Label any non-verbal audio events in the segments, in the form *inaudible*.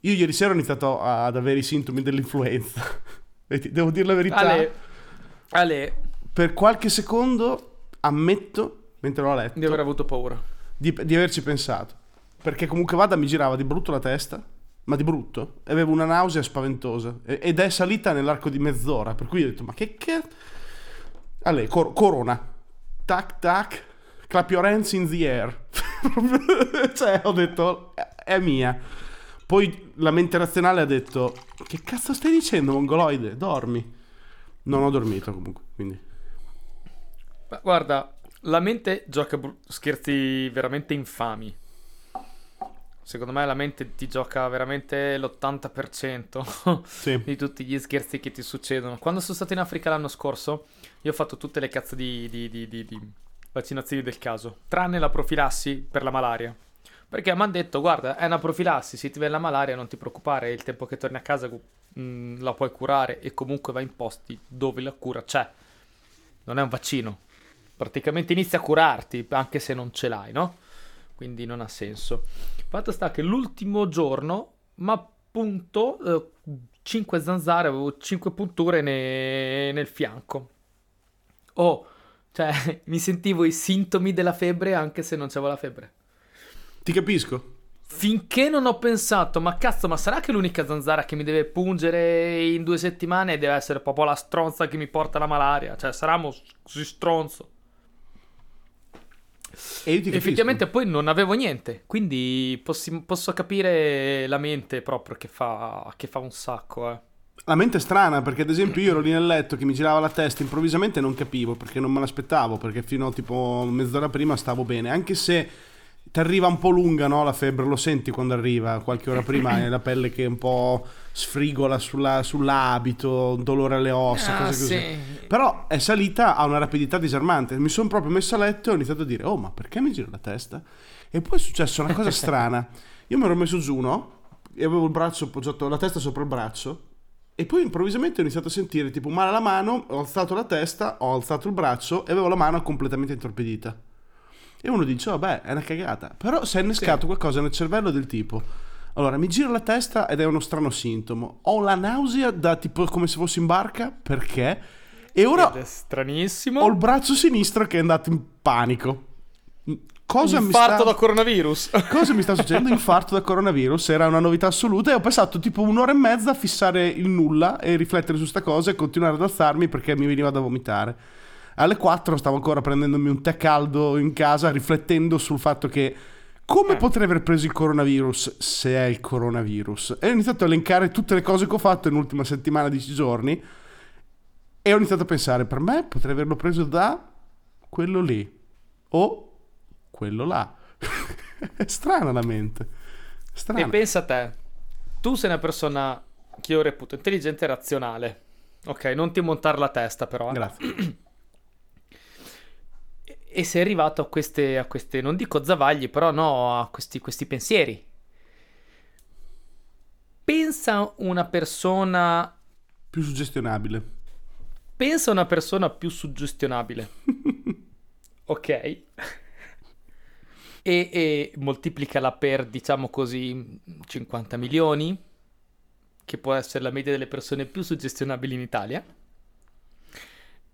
Io ieri sera ho iniziato ad avere i sintomi dell'influenza. *laughs* Devo dire la verità. Ale, Ale. Per qualche secondo ammetto, mentre l'ho letto, di aver avuto paura. Di, di averci pensato. Perché comunque vada mi girava di brutto la testa, ma di brutto. E avevo una nausea spaventosa. Ed è salita nell'arco di mezz'ora. Per cui ho detto, ma che che... Ale, cor- corona. Tac, tac. Clap your hands in the air. *laughs* cioè, ho detto, è mia. Poi la mente razionale ha detto, che cazzo stai dicendo, mongoloide? Dormi. Non ho dormito comunque, quindi... Ma guarda, la mente gioca br- scherzi veramente infami. Secondo me la mente ti gioca veramente l'80% *laughs* sì. di tutti gli scherzi che ti succedono. Quando sono stato in Africa l'anno scorso, io ho fatto tutte le cazzo di, di, di, di vaccinazioni del caso, tranne la profilassi per la malaria. Perché mi hanno detto, guarda, è una profilassi, se ti viene la malaria non ti preoccupare, il tempo che torni a casa mh, mm, la puoi curare e comunque vai in posti dove la cura c'è. Non è un vaccino. Praticamente inizi a curarti anche se non ce l'hai, no? Quindi non ha senso. Fatto sta che l'ultimo giorno, ma appunto, eh, 5 zanzare, avevo 5 punture ne- nel fianco. Oh, cioè, *laughs* mi sentivo i sintomi della febbre anche se non c'avevo la febbre. Ti capisco. Finché non ho pensato, ma cazzo, ma sarà che l'unica zanzara che mi deve pungere in due settimane deve essere proprio la stronza che mi porta la malaria? Cioè, saremo così stronzo. E io ti Effettivamente poi non avevo niente, quindi possi- posso capire la mente proprio che fa, che fa un sacco, eh. La mente è strana perché ad esempio io ero lì nel letto che mi girava la testa improvvisamente non capivo perché non me l'aspettavo perché fino a tipo mezz'ora prima stavo bene anche se ti arriva un po' lunga no, la febbre, lo senti quando arriva, qualche ora prima hai la pelle che un po' sfrigola sulla, sull'abito, dolore alle ossa, ah, cose così. Sì. Però è salita a una rapidità disarmante. Mi sono proprio messo a letto e ho iniziato a dire, oh ma perché mi gira la testa? E poi è successa una cosa strana. Io mi ero messo giù, no? E avevo il braccio appoggiato, la testa sopra il braccio. E poi improvvisamente ho iniziato a sentire tipo male alla mano, ho alzato la testa, ho alzato il braccio e avevo la mano completamente intorpidita. E uno dice, vabbè, è una cagata. Però si è innescato sì. qualcosa nel cervello del tipo. Allora, mi gira la testa ed è uno strano sintomo. Ho la nausea da tipo come se fossi in barca, perché? E ora è stranissimo. ho il braccio sinistro che è andato in panico. Cosa Infarto mi sta... da coronavirus. *laughs* Cosa mi sta succedendo? Infarto da coronavirus. Era una novità assoluta e ho passato tipo un'ora e mezza a fissare il nulla e riflettere su sta cosa e continuare ad alzarmi perché mi veniva da vomitare alle 4 stavo ancora prendendomi un tè caldo in casa, riflettendo sul fatto che come eh. potrei aver preso il coronavirus se è il coronavirus? E ho iniziato a elencare tutte le cose che ho fatto nell'ultima settimana, 10 giorni, e ho iniziato a pensare, per me potrei averlo preso da quello lì o quello là. *laughs* è strana la mente. Strana. E pensa a te, tu sei una persona che io reputo intelligente e razionale. Ok, non ti montare la testa però. Eh. Grazie. *clears throat* e sei arrivato a queste, a queste, non dico zavaglie, però no, a questi, questi pensieri. Pensa una persona... Più suggestionabile. Pensa una persona più suggestionabile. *laughs* ok? E, e moltiplicala per, diciamo così, 50 milioni, che può essere la media delle persone più suggestionabili in Italia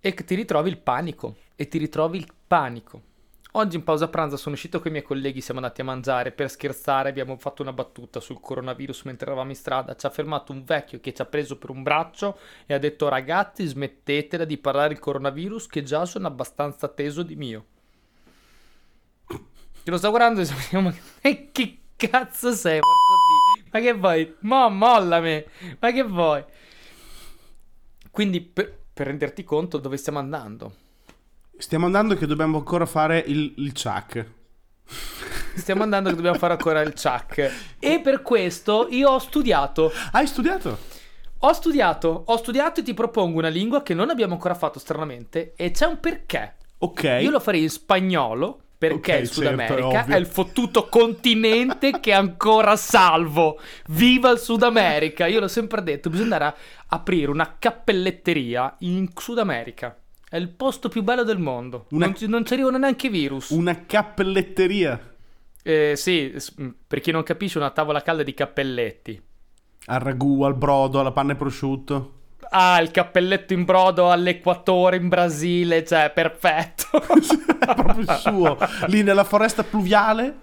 e ti ritrovi il panico, e ti ritrovi il panico. Oggi in pausa pranzo sono uscito con i miei colleghi, siamo andati a mangiare, per scherzare abbiamo fatto una battuta sul coronavirus mentre eravamo in strada, ci ha fermato un vecchio che ci ha preso per un braccio e ha detto ragazzi smettetela di parlare del coronavirus che già sono abbastanza teso di mio. Che lo sto guardando e dico, *laughs* ma che cazzo sei, porco di... Ma che vuoi? Mo, mollami! Ma che vuoi? Quindi per per renderti conto dove stiamo andando. Stiamo andando che dobbiamo ancora fare il, il chuck. Stiamo andando che dobbiamo fare ancora il chuck. E per questo io ho studiato. Hai studiato? Ho studiato, ho studiato e ti propongo una lingua che non abbiamo ancora fatto stranamente e c'è un perché. Ok. Io lo farei in spagnolo perché okay, il Sud certo, America è, è, il fottuto continente che è ancora salvo. Viva il Sud America! Io l'ho sempre detto, bisogna andare a aprire una cappelletteria in Sud America. È il posto più bello del mondo. Una... Non, ci, non ci arrivano neanche virus. Una cappelletteria? Eh, sì, per chi non capisce, una tavola calda di cappelletti. Al ragù, al brodo, alla panna e prosciutto. Ah, il cappelletto in brodo all'equatore in Brasile, cioè, perfetto. *laughs* è proprio il suo. Lì nella foresta pluviale,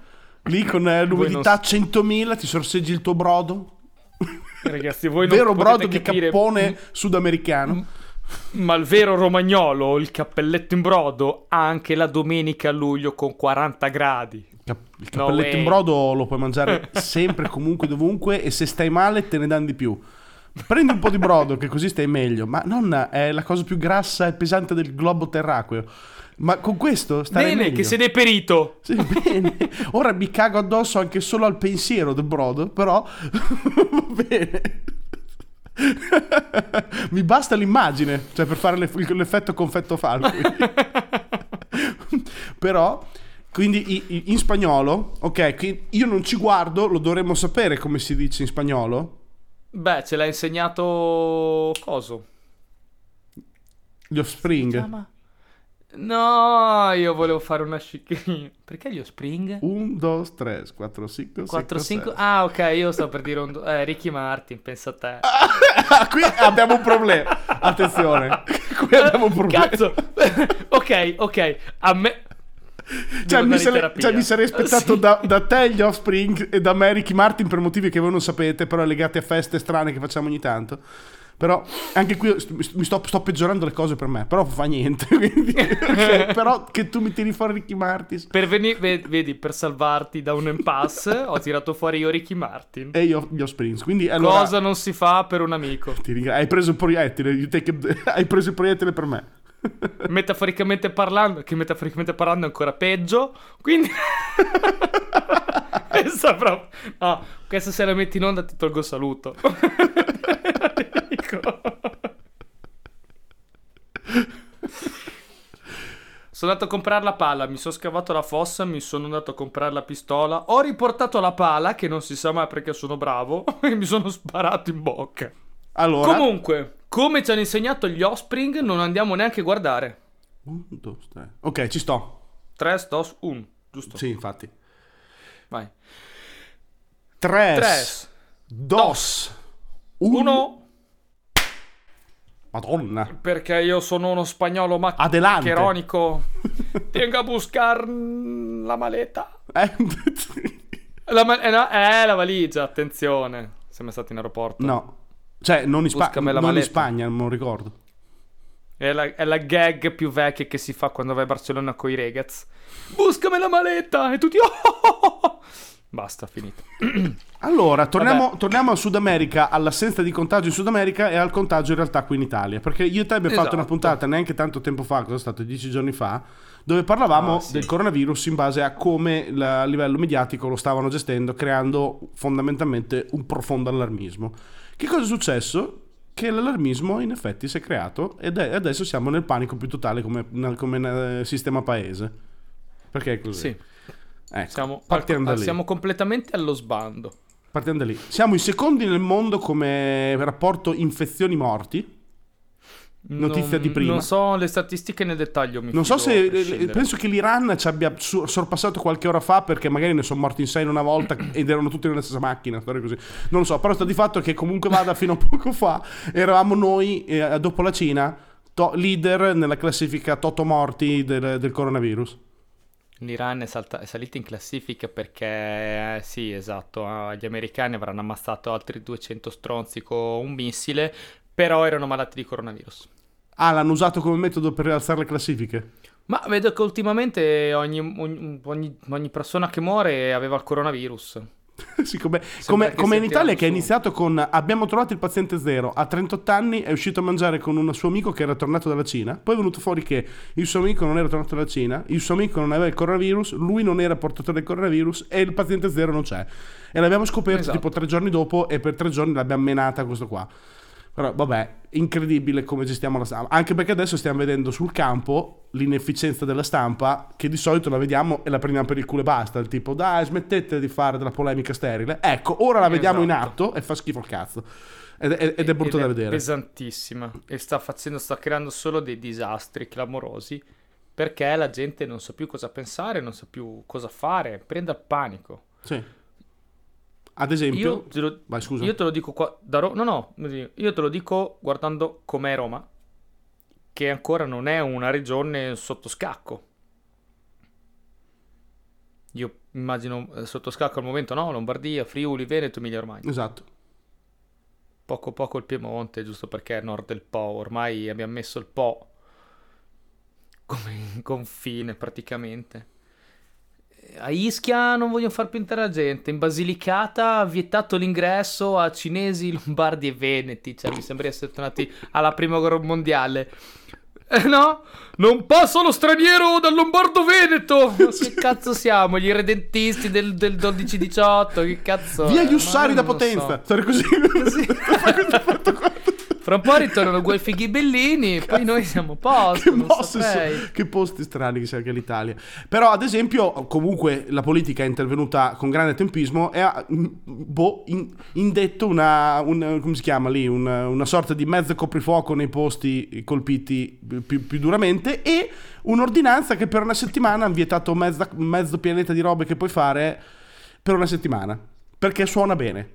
lì con eh, l'umidità non... 100.000, ti sorseggi il tuo brodo. Ragazzi, voi non Vero brodo capire... di cappone sudamericano. Ma il vero romagnolo, il cappelletto in brodo, anche la domenica a luglio con 40 gradi. Il cappelletto no in brodo lo puoi mangiare *laughs* sempre, comunque, dovunque e se stai male te ne danno di più. Prendi un po' di brodo che così stai meglio, ma nonna è la cosa più grassa e pesante del globo terracqueo. Ma con questo stai bene, meglio. che sei deperito. Sì, bene. Ora mi cago addosso anche solo al pensiero del brodo, però *laughs* va bene. Mi basta l'immagine, cioè per fare l'effetto confetto falco. *laughs* però quindi in spagnolo, ok, io non ci guardo, lo dovremmo sapere come si dice in spagnolo. Beh, ce l'ha insegnato coso? Gli Offspring. No, io volevo fare una scicchina. Perché gli Offspring? 1, 2, 3, 4, 5, 4, 5. Ah, ok, io sto per dire un... Eh, Ricky Martin, pensa a te. *laughs* Qui abbiamo un problema. Attenzione. Qui abbiamo un problema. Cazzo. *laughs* ok, ok. A me... Cioè mi, sare- cioè mi, sarei aspettato *laughs* sì. da, da, te gli Offspring e da me Ricky Martin per motivi che voi non sapete, però legati a feste strane che facciamo ogni tanto. Però anche qui mi sto, sto peggiorando le cose per me, però fa niente. *laughs* Quindi, okay, *laughs* però che tu mi tiri fuori Ricky Martin. Per venire, vedi, per salvarti da un impasse ho tirato fuori io Ricky Martin. E io gli Offspring. Quindi allora, Cosa non si fa per un amico? Ti ringra- hai preso il proiettile, *laughs* hai preso il proiettile per me metaforicamente parlando, che metaforicamente parlando è ancora peggio. Quindi, questa proprio, no, questa se la metti in onda ti tolgo saluto. Sono andato a comprare la pala, mi sono scavato la fossa, mi sono andato a comprare la pistola, ho riportato la pala, che non si sa mai perché sono bravo, *laughs* e mi sono sparato in bocca. Allora... Comunque, come ci hanno insegnato gli Offspring, non andiamo neanche a guardare. Un, due, tre. Ok, ci sto. 3, 2, 1, giusto? Sì, infatti. Vai. 3, 2, 1. Madonna. Perché io sono uno spagnolo maccheronico. Tengo *laughs* a buscar la maleta. Eh. la, ma- eh, no, eh, la valigia, attenzione. Siamo stati in aeroporto. No. Cioè, non in, Spa- non in Spagna, non ricordo. È la, è la, gag più vecchia che si fa quando vai a Barcellona con i ragazzi. Buscami la maletta! E tutti... *laughs* Oh! Basta, finito. *clears throat* allora, torniamo, torniamo al Sud America, all'assenza di contagio in Sud America e al contagio in realtà qui in Italia. Perché io e te abbiamo esatto. fatto una esatto. puntata neanche tanto tempo fa, cosa è stato dieci giorni fa, dove parlavamo ah, sì. del coronavirus in base a come la, a livello mediatico lo stavano gestendo, creando fondamentalmente un profondo allarmismo. Che cosa è successo? Che l'allarmismo in effetti si è creato ed è, adesso siamo nel panico più totale come, come sistema paese. Perché è così? Sì. Ecco, siamo, partiamo da lì. siamo completamente allo sbando. Partiamo da lì. Siamo i secondi nel mondo come rapporto infezioni-morti notizia non, di prima. Non so le statistiche nel dettaglio. non so se. Penso che l'Iran ci abbia sorpassato qualche ora fa perché magari ne sono morti in sei in una volta *clears throat* ed erano tutti nella stessa macchina. Così. Non lo so, però sta di fatto che comunque vada fino a *laughs* poco fa. Eravamo noi, eh, dopo la Cina, to- leader nella classifica Toto morti del, del coronavirus. L'Iran è, salta- è, salito in classifica perché, eh, sì, esatto, eh, gli americani avranno ammazzato altri 200 stronzi con un missile, però erano malati di coronavirus. Ah, l'hanno usato come metodo per rialzare le classifiche? Ma vedo che ultimamente ogni, ogni, ogni, ogni persona che muore aveva il coronavirus. *laughs* sì, come, come, come in Italia che è iniziato con abbiamo trovato il paziente zero, a 38 anni è uscito a mangiare con un suo amico che era tornato dalla Cina, poi è venuto fuori che il suo amico non era tornato dalla Cina, il suo amico non aveva il coronavirus, lui non era portatore del coronavirus e il paziente zero non c'è. E l'abbiamo scoperto esatto. tipo tre giorni dopo e per tre giorni l'abbiamo menata questo qua. Però vabbè, incredibile come gestiamo la stampa. Anche perché adesso stiamo vedendo sul campo l'inefficienza della stampa, che di solito la vediamo e la prendiamo per il culo e basta. Il tipo, dai, smettete di fare della polemica sterile. Ecco, ora la vediamo esatto. in atto e fa schifo il cazzo. Ed, ed, ed è brutto ed da è vedere. pesantissima. E sta facendo, sta creando solo dei disastri clamorosi. Perché la gente non sa più cosa pensare, non sa più cosa fare, prende il panico. Sì. Ad esempio, Io te lo, vai scusa. io te lo dico qua da Ro- No, no, io te lo dico guardando com'è Roma, che ancora non è una regione sotto scacco. Io immagino eh, sotto scacco al momento, no? Lombardia, Friuli, Veneto, Emilia Romagna. Esatto. Poco poco il Piemonte, giusto perché è nord del Po. Ormai abbiamo messo il Po come confine praticamente. A Ischia non vogliono far più entrare la gente. In Basilicata ha vietato l'ingresso a cinesi, lombardi e veneti. Cioè, mi sembra di essere tornati alla prima guerra mondiale. Eh no? Non passa lo straniero dal Lombardo Veneto! *laughs* Ma che cazzo siamo? Gli redentisti del, del 12-18? Che cazzo? Via gli ussari da Potenza. so. Stare così. *laughs* Fra un po' ritornano quei fighi bellini, *laughs* poi noi siamo a posto. che, mosse so- che posti strani che sia anche l'Italia. Però, ad esempio, comunque la politica è intervenuta con grande tempismo e ha mm, boh, in- indetto una, un- come si chiama lì, Un- una sorta di mezzo coprifuoco nei posti colpiti più, più duramente e un'ordinanza che per una settimana ha vietato mezza- mezzo pianeta di robe che puoi fare per una settimana. Perché suona bene.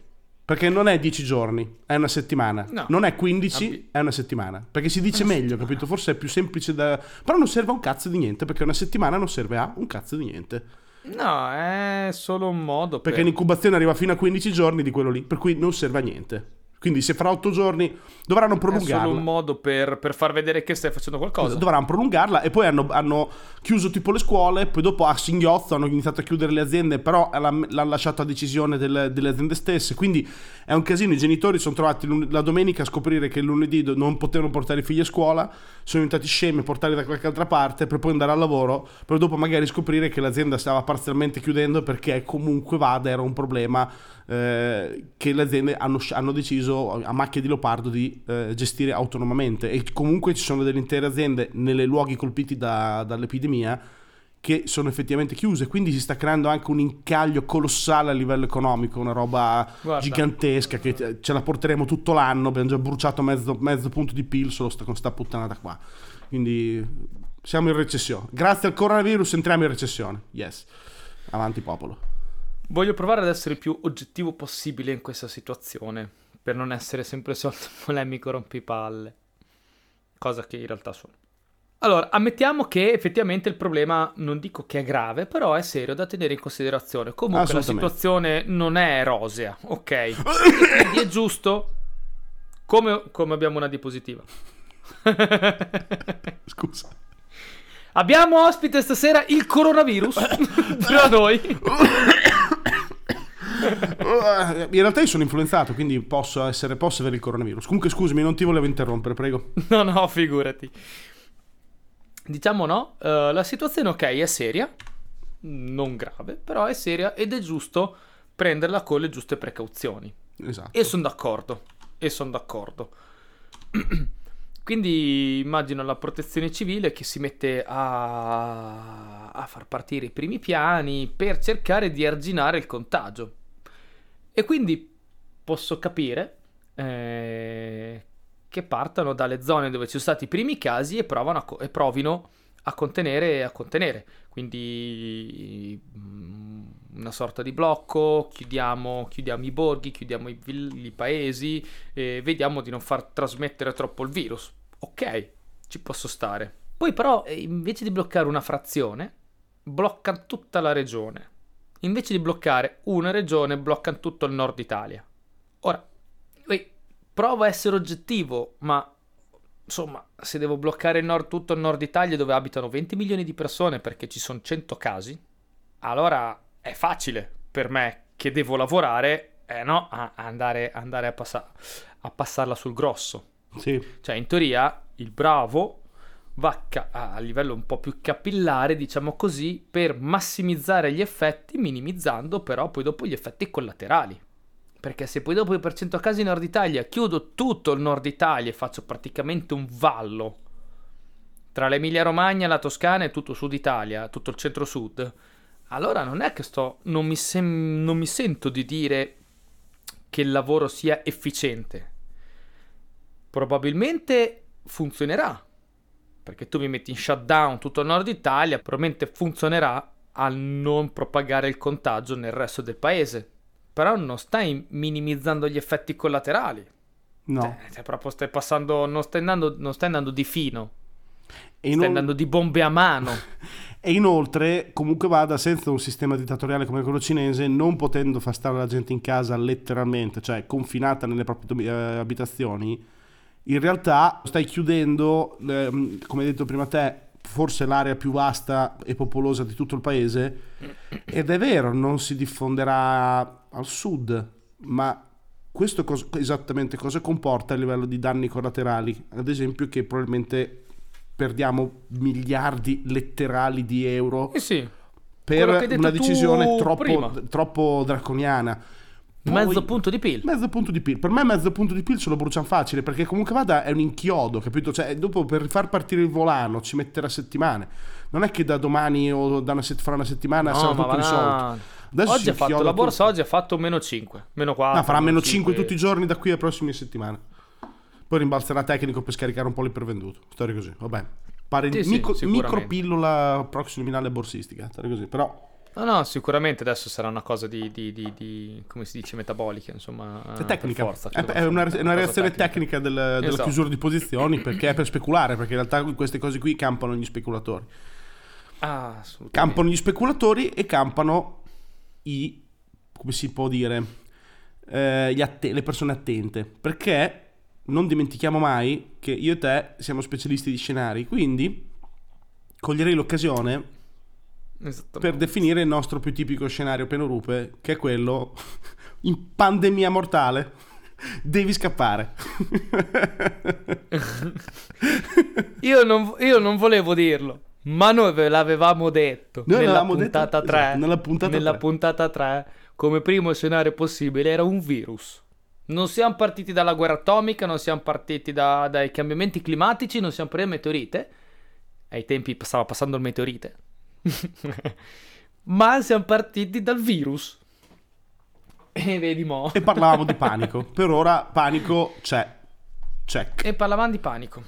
Perché non è 10 giorni, è una settimana. No. Non è 15, Abbi- è una settimana. Perché si dice meglio, capito? Forse è più semplice da... Però non serve a un cazzo di niente, perché una settimana non serve a un cazzo di niente. No, è solo un modo Perché per... l'incubazione arriva fino a 15 giorni di quello lì, per cui non serve a niente. Quindi se fra 8 giorni dovranno È solo un prolungarla. modo per, per far vedere che stai facendo qualcosa. Dovranno prolungarla e poi hanno, hanno chiuso tipo le scuole, poi dopo a singhiozzo hanno iniziato a chiudere le aziende, però l'hanno lasciato a decisione delle, delle aziende stesse, quindi è un casino, i genitori sono trovati lun- la domenica a scoprire che lunedì non potevano portare i figli a scuola, sono diventati scemi a portarli da qualche altra parte per poi andare al lavoro, per dopo magari scoprire che l'azienda stava parzialmente chiudendo perché comunque vada era un problema eh, che le aziende hanno, hanno deciso a macchia di leopardo di eh, gestire autonomamente e comunque ci sono delle intere aziende nei luoghi colpiti da- dall'epidemia che sono effettivamente chiuse, quindi si sta creando anche un incaglio colossale a livello economico, una roba Guarda. gigantesca che eh, ce la porteremo tutto l'anno, abbiamo già bruciato mezzo, mezzo punto di PIL solo sta- con sta puttanata qua. Quindi siamo in recessione. Grazie al coronavirus entriamo in recessione. Yes. Avanti popolo. Voglio provare ad essere il più oggettivo possibile in questa situazione, per non essere sempre solito *laughs* polemico rompipalle. Cosa che in realtà sono. Allora, ammettiamo che effettivamente il problema, non dico che è grave, però è serio da tenere in considerazione. Comunque la situazione non è rosea, ok? *coughs* Quindi è giusto, come, come abbiamo una diapositiva. *laughs* Scusa. Abbiamo ospite stasera il coronavirus *coughs* tra noi. *coughs* *laughs* In realtà io sono influenzato, quindi posso, essere, posso avere il coronavirus. Comunque scusami, non ti volevo interrompere, prego. *laughs* No, no, figurati. Diciamo no, eh, la situazione ok è seria, non grave, però è seria ed è giusto prenderla con le giuste precauzioni. Esatto. E sono d'accordo, e sono d'accordo. *clears throat* Quindi immagino la protezione civile che si mette a, a far partire i primi piani per cercare di arginare il contagio. E quindi posso capire eh, che partano dalle zone dove ci sono stati i primi casi e, a co- e provino a contenere, a contenere. Quindi mm, una sorta di blocco, chiudiamo, chiudiamo i borghi, chiudiamo i, vill- i paesi e vediamo di non far trasmettere troppo il virus. Ok, ci posso stare. Poi però eh, invece di bloccare una frazione, bloccano tutta la regione. Invece di bloccare una regione, bloccano tutto il nord Italia. Ora, provo a essere oggettivo, ma insomma, se devo bloccare il nord, tutto il nord Italia dove abitano 20 milioni di persone perché ci sono 100 casi, allora è facile per me che devo lavorare, eh no, a a andare, andare a, passa- a passarla sul grosso. Sì. Cioè, in teoria, il bravo va a livello un po' più capillare, diciamo così, per massimizzare gli effetti, minimizzando però poi dopo gli effetti collaterali. Perché se poi dopo per 100 casi in Nord Italia chiudo tutto il Nord Italia e faccio praticamente un vallo tra l'Emilia Romagna, la Toscana e tutto Sud Italia, tutto il centro-sud, allora non è che sto. Non mi, sem- non mi sento di dire che il lavoro sia efficiente. Probabilmente funzionerà. Perché tu mi metti in shutdown tutto il nord Italia, probabilmente funzionerà a non propagare il contagio nel resto del paese. però non stai minimizzando gli effetti collaterali. No. Cioè, cioè, proprio stai passando, non stai andando, non stai andando di fino, E stai andando di bombe a mano. *laughs* E inoltre, comunque vada, senza un sistema dittatoriale come quello cinese, non potendo far stare la gente in casa letteralmente, cioè confinata nelle proprie eh, abitazioni, in realtà stai chiudendo, ehm, come hai detto prima te, forse l'area più vasta e popolosa di tutto il paese. Ed è vero, non si diffonderà al sud, ma questo cos- esattamente cosa comporta a livello di danni collaterali? Ad esempio che probabilmente perdiamo miliardi letterali di euro Eh sì, per una decisione troppo, troppo draconiana. Poi- mezzo punto di PIL. Mezzo punto di PIL. Per me mezzo punto di PIL ce lo bruciano facile perché comunque vada è un inchiodo, capito? Cioè, dopo per far partire il volano ci metterà settimane. Non è che da domani o da una sett- fra una settimana sarà No, ma tutto risolto. Adesso Oggi ha fatto la borsa, tutto. oggi ha fatto meno 5, meno 4. Ah, farà meno 5 tutti i giorni da qui alle prossime settimane. Poi rimbalzerà tecnico per scaricare un po' l'ipervenduto. Storia così, vabbè. Pare Sì, sì, micro, sicuramente. micropillola proximinale borsistica. Storia così, però No, no, sicuramente adesso sarà una cosa di, di- di- di- come si dice, metabolica, insomma. È per tecnica, forza, è, è una, è una reazione tecnica, del- della Esatto. chiusura di posizioni *clears throat* perché è per speculare, perché in realtà queste cose qui campano gli speculatori. Ah. Campano gli speculatori e campano i, come si può dire, eh, gli atte- le persone attente, perché non dimentichiamo mai che io e te siamo specialisti di scenari, quindi coglierei l'occasione. Per definire il nostro più tipico scenario penurupe, che è quello *laughs* in pandemia mortale. *laughs* Devi scappare. *laughs* Io, non, io non volevo dirlo, ma noi ve l'avevamo detto Noi nella l'avevamo detto, puntata 3. esatto, nella puntata nella 3. puntata 3, come primo scenario possibile, era un virus. Non siamo partiti dalla guerra atomica, non siamo partiti da- dai cambiamenti climatici, non siamo partiti da meteorite. Ai tempi stava passando il meteorite. *laughs* ma siamo partiti dal virus. E vedi mo. E parlavamo di *laughs* panico. Per ora panico c'è. Check. E parlavamo di panico.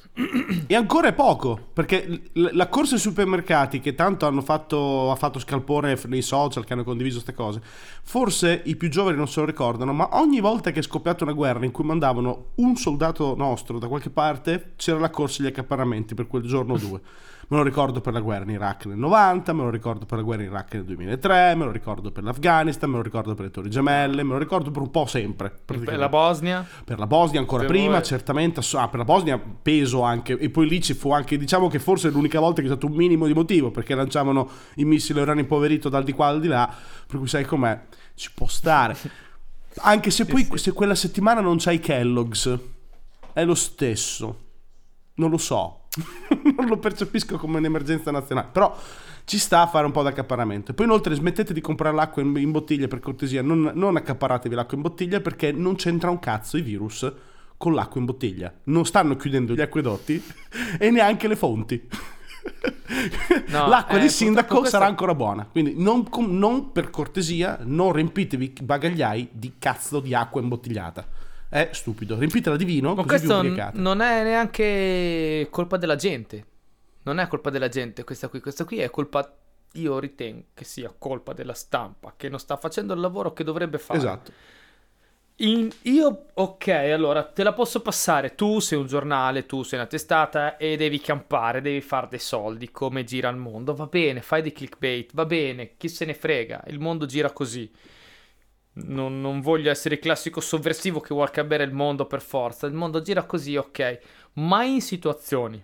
E ancora è poco, perché la corsa ai supermercati che tanto hanno fatto, ha fatto scalpore nei social che hanno condiviso queste cose, forse i più giovani non se lo ricordano, ma ogni volta che è scoppiata una guerra in cui mandavano un soldato nostro da qualche parte, c'era la corsa agli accaparramenti per quel giorno o due. *laughs* Me lo ricordo per la guerra in Iraq nel 90, me lo ricordo per la guerra in Iraq nel 2003, me lo ricordo per l'Afghanistan, me lo ricordo per le Torri Gemelle, me lo ricordo per un po' sempre. Per la Bosnia. Per la Bosnia ancora Per prima, voi. certamente. ah, per la Bosnia peso anche. E poi lì ci fu anche, diciamo che forse è l'unica volta che c'è stato un minimo di motivo, perché lanciavano il missile urano impoverito dal di qua al di là, per cui sai com'è, ci può stare. *laughs* Anche se poi se quella settimana non c'hai Kellogg's, è lo stesso. Non lo so. *laughs* non lo percepisco come un'emergenza nazionale. Però ci sta a fare un po' d'accaparramento. Poi inoltre smettete di comprare l'acqua in, in bottiglia per cortesia, non, non accaparatevi l'acqua in bottiglia perché non c'entra un cazzo i virus con l'acqua in bottiglia. Non stanno chiudendo gli acquedotti *laughs* e neanche le fonti. *laughs* No, l'acqua eh, di sindaco sarà ancora buona. Quindi non, non per cortesia, non riempitevi i bagagliai di cazzo di acqua imbottigliata. È stupido. Riempitela di vino, Ma questo n- non è neanche colpa della gente. Non è colpa della gente questa qui. Questa qui è colpa. Io ritengo che sia colpa della stampa che non sta facendo il lavoro che dovrebbe fare. Esatto. In- io, ok, allora te la posso passare. Tu sei un giornale, tu sei una testata e devi campare, devi fare dei soldi. Come gira il mondo? Va bene, fai dei clickbait, va bene, chi se ne frega. Il mondo gira così. Non, non voglio essere il classico sovversivo che vuole cambiare il mondo per forza. Il mondo gira così, ok. Ma in situazioni,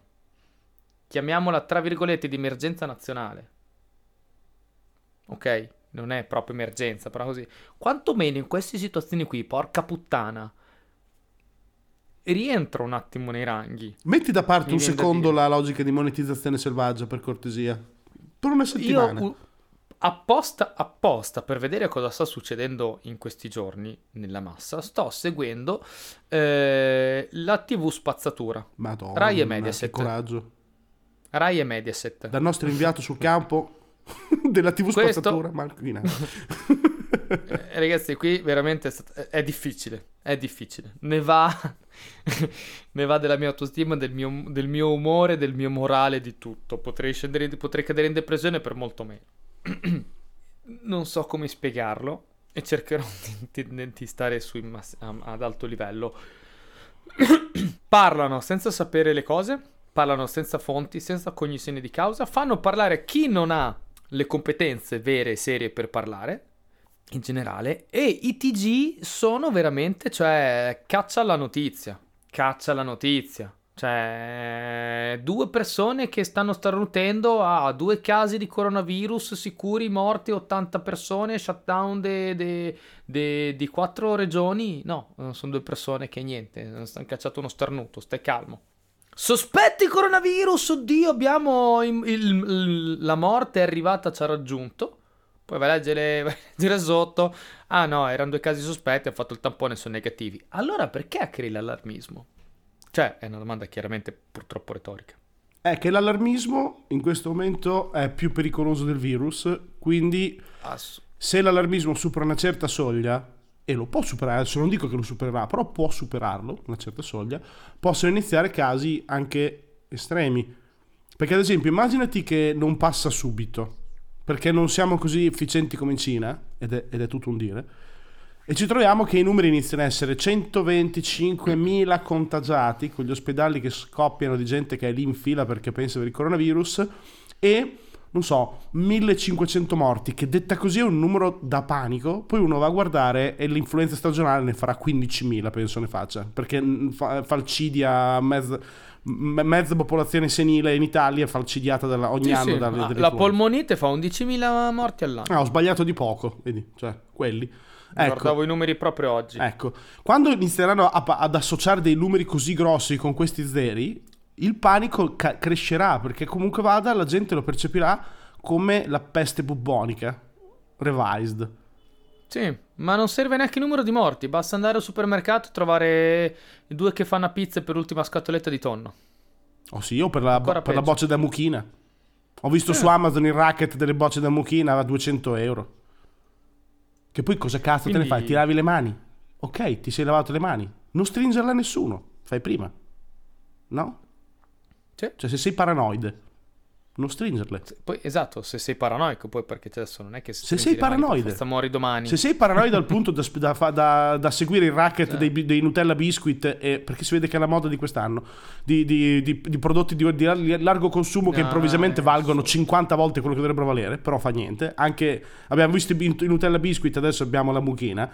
chiamiamola tra virgolette, di emergenza nazionale. Ok? Non è proprio emergenza, però così. Quantomeno in queste situazioni qui, porca puttana, rientro un attimo nei ranghi. Metti da parte Mi un secondo la logica di monetizzazione selvaggia, per cortesia. Per una settimana. Io apposta, apposta per vedere cosa sta succedendo in questi giorni nella massa, sto seguendo eh, la TV spazzatura. Madonna, Rai e che Mediaset. coraggio. Rai e Mediaset. Dal nostro inviato sul campo *laughs* della TV Questo- spazzatura, Marco Guinà. Eh, ragazzi, qui veramente è, stat- è- è difficile. È difficile. Ne va, *laughs* ne va della mia autostima, del mio, del mio umore, del mio morale, di tutto. Potrei, scendere, potrei cadere in depressione per molto meno. *clears throat* non so come spiegarlo. e cercherò *laughs* di, di, di stare mass- ad alto livello. *clears throat* parlano senza sapere le cose, parlano senza fonti, senza cognizione di causa, fanno parlare chi non ha le competenze vere e serie per parlare in generale e i TG sono veramente, cioè, caccia la notizia, caccia la notizia. Cioè, due persone che stanno starnutendo a due casi di coronavirus sicuri, morti, 80 persone, shutdown di quattro regioni. No, sono due persone che niente, hanno cacciato uno starnuto, stai calmo. Sospetti coronavirus, oddio, abbiamo il, il, la morte è arrivata, ci ha raggiunto. Poi vai a leggere, *laughs* vai a leggere sotto. Ah no, erano due casi sospetti, ha fatto il tampone, sono negativi. Allora perché crei l'allarmismo? Cioè, è una domanda chiaramente purtroppo retorica. È che l'allarmismo in questo momento è più pericoloso del virus, quindi Ass- se l'allarmismo supera una certa soglia, e lo può superare, adesso non dico che lo supererà, però può superarlo, una certa soglia, possono iniziare casi anche estremi. Perché ad esempio immaginati che non passa subito, perché non siamo così efficienti come in Cina, ed è, ed è tutto un dire, e ci troviamo che i numeri iniziano ad essere 125.000 contagiati, con gli ospedali che scoppiano di gente che è lì in fila perché pensa per il coronavirus, e non so, 1500 morti, che detta così è un numero da panico, poi uno va a guardare e l'influenza stagionale ne farà 15.000, penso ne faccia, perché fa- falcidia mezza, mezza popolazione senile in Italia falcidiata dalla, ogni sì, anno sì. dalle, dalle La polmonite fa 11.000 morti all'anno. Ah, ho sbagliato di poco, vedi, cioè, quelli. Ecco, Guardavo i numeri proprio oggi. Ecco, quando inizieranno a, ad associare dei numeri così grossi con questi zeri, il panico ca- crescerà perché comunque vada la gente lo percepirà come la peste bubbonica revised. Sì, ma non serve neanche il numero di morti, basta andare al supermercato e trovare i due che fanno pizza per l'ultima scatoletta di tonno. Oh sì, io per la, bo- per la boccia da mucchina. Ho visto eh. su Amazon il racket delle bocce da mucchina a 200 euro. Che poi cosa cazzo Quindi... te ne fai? Ti lavi le mani? Ok, ti sei lavato le mani. Non stringerla a nessuno. Fai prima. No? Sì. Cioè se sei paranoide, non stringerle. Poi, esatto, se sei paranoico, poi perché adesso non è che se sei paranoide, mani, muori domani. Se sei paranoide al punto da, da, da, da, seguire il racket eh. dei, dei, Nutella Biscuit, e, perché si vede che è la moda di quest'anno, di, di, di, di prodotti di, largo consumo che no, improvvisamente valgono 50 volte quello che dovrebbero valere, però fa niente. Anche abbiamo visto i Nutella Biscuit, adesso abbiamo la mucchina.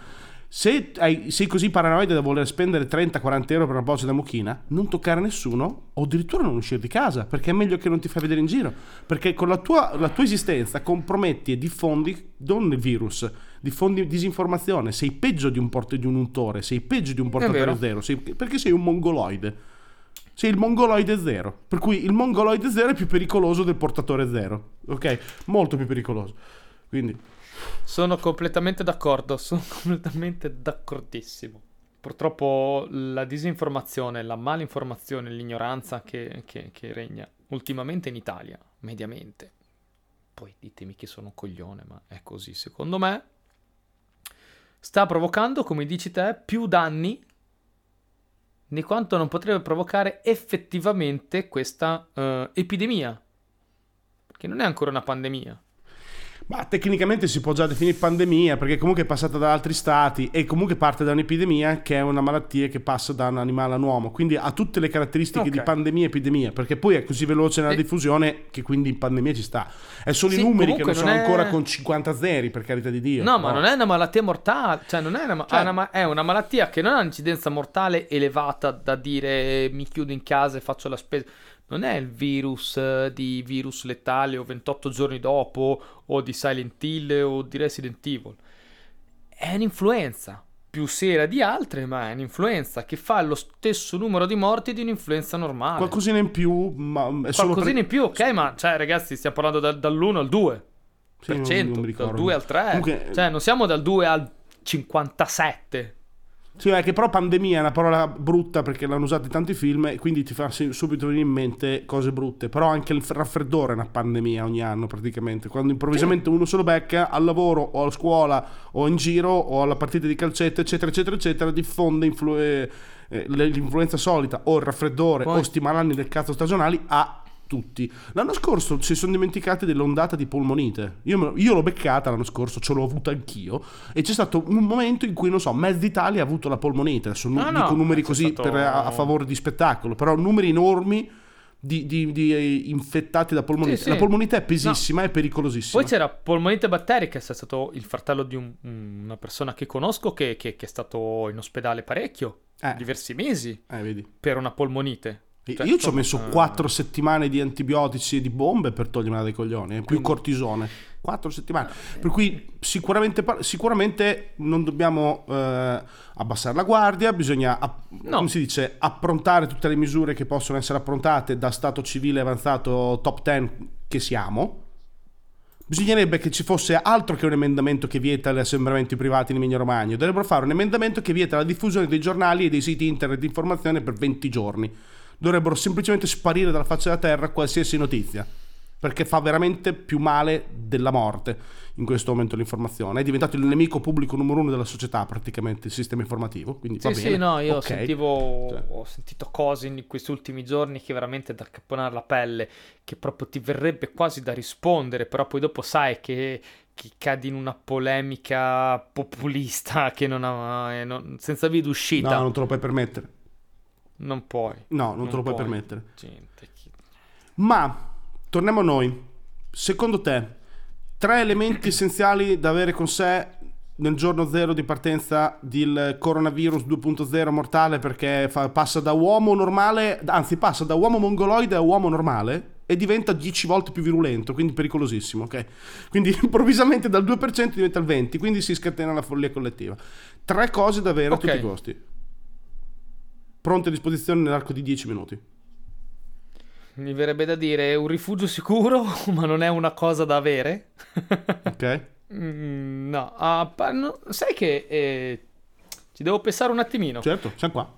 Se hai, sei così paranoide da voler spendere 30-40 euro per una boccia da mucchina, non toccare nessuno o addirittura non uscire di casa, perché è meglio che non ti fai vedere in giro. Perché con la tua, la tua esistenza comprometti e diffondi non il virus, diffondi disinformazione. Sei peggio di un, port- di un untore, sei peggio di un portatore zero, sei, perché sei un mongoloide. Sei il mongoloide zero. Per cui il mongoloide zero è più pericoloso del portatore zero. Ok? Molto più pericoloso. Quindi sono completamente d'accordo, sono *laughs* completamente d'accordissimo. Purtroppo la disinformazione, la malinformazione, l'ignoranza che, che, che regna ultimamente in Italia, mediamente, poi ditemi che sono un coglione, ma è così secondo me, sta provocando, come dici te, più danni di quanto non potrebbe provocare effettivamente questa uh, epidemia. Che non è ancora una pandemia, ma tecnicamente si può già definire pandemia perché comunque è passata da altri stati e comunque parte da un'epidemia che è una malattia che passa da un animale a un uomo. Quindi ha tutte le caratteristiche okay. di pandemia e epidemia perché poi è così veloce nella e... diffusione che quindi in pandemia ci sta. È solo sì, i numeri che non sono è... ancora con 50 zeri per carità di Dio. No, no, ma non è una malattia mortale, cioè non è una, cioè... è, una, è una malattia che non ha un'incidenza mortale elevata da dire mi chiudo in casa e faccio la spesa non è il virus eh, di virus letale o 28 giorni dopo o di Silent Hill o di Resident Evil. È un'influenza, più seria di altre, ma è un'influenza che fa lo stesso numero di morti di un'influenza normale. Qualcosina in più, ma è solo Qualcosina per... in più, ok, ma cioè ragazzi, stiamo parlando da, dall'1 al 2%, sì, non, non dal 2 al 3, Comunque... cioè non siamo dal 2 al 57. Sì, è che però pandemia è una parola brutta perché l'hanno usata in tanti film e quindi ti fa subito venire in mente cose brutte. Però anche il raffreddore è una pandemia ogni anno praticamente. Quando improvvisamente uno se lo becca al lavoro o a scuola o in giro o alla partita di calcetto eccetera eccetera eccetera diffonde influ- eh, eh l'influenza solita o il raffreddore Poi. o sti malanni del cazzo stagionali a tutti. L'anno scorso si sono dimenticati dell'ondata di polmonite. Io, io l'ho beccata l'anno scorso, ce l'ho avuta anch'io. E c'è stato un momento in cui, non so, mezza Italia ha avuto la polmonite. Adesso nu- No, no, dico numeri così stato- per- a, a favore di spettacolo, però numeri enormi di, di- di, eh, infettati da polmonite. Sì, sì. La polmonite è pesissima e pericolosissima. Poi c'era polmonite batterica, è stato il fratello di un- una persona che conosco che, che- che è stato in ospedale parecchio, Eh. diversi mesi, Eh, per una polmonite. Cioè, Io ci ho messo eh, quattro settimane di antibiotici e di bombe per togliermela dai coglioni, eh, più Quindi- cortisone. Quattro settimane. Per cui sicuramente, sicuramente non dobbiamo eh, abbassare la guardia, bisogna, app- No. come si dice, approntare tutte le misure che possono essere approntate da Stato civile avanzato top 10 che siamo. Bisognerebbe che ci fosse altro che un emendamento che vieta gli assembramenti privati in Emilia Romagna. Dovrebbero fare un emendamento che vieta la diffusione dei giornali e dei siti internet di informazione per 20 giorni. Dovrebbero semplicemente sparire dalla faccia della terra qualsiasi notizia. Perché fa veramente più male della morte in questo momento l'informazione. È diventato il nemico pubblico numero uno della società, praticamente, il sistema informativo. Quindi va Sì, bene. sì, no, io ok. sentivo, Cioè. ho sentito cose in questi ultimi giorni che veramente da caponare la pelle, che proprio ti verrebbe quasi da rispondere, però poi dopo sai che, che cadi in una polemica populista che non ha, eh, non- senza via d'uscita. No, non te lo puoi permettere. Non puoi. No, non, te lo puoi puoi. permettere. Gente, Ma torniamo a noi. Secondo te, tre elementi essenziali da avere con sé nel giorno zero di partenza del coronavirus 2.0 mortale perché fa- passa da uomo normale, anzi passa da uomo mongoloide a uomo normale e diventa 10 volte più virulento, quindi pericolosissimo, ok? Quindi *laughs* improvvisamente dal 2% diventa il 20%, quindi si scatena la follia collettiva. Tre cose da avere Ok. a tutti i costi. Pronte a disposizione nell'arco di 10 minuti. Mi verrebbe da dire un rifugio sicuro, *laughs* ma non è una cosa da avere. *laughs* Ok? Mm, no, pa- no, sai che eh, ci devo pensare un attimino. Certo, siamo qua.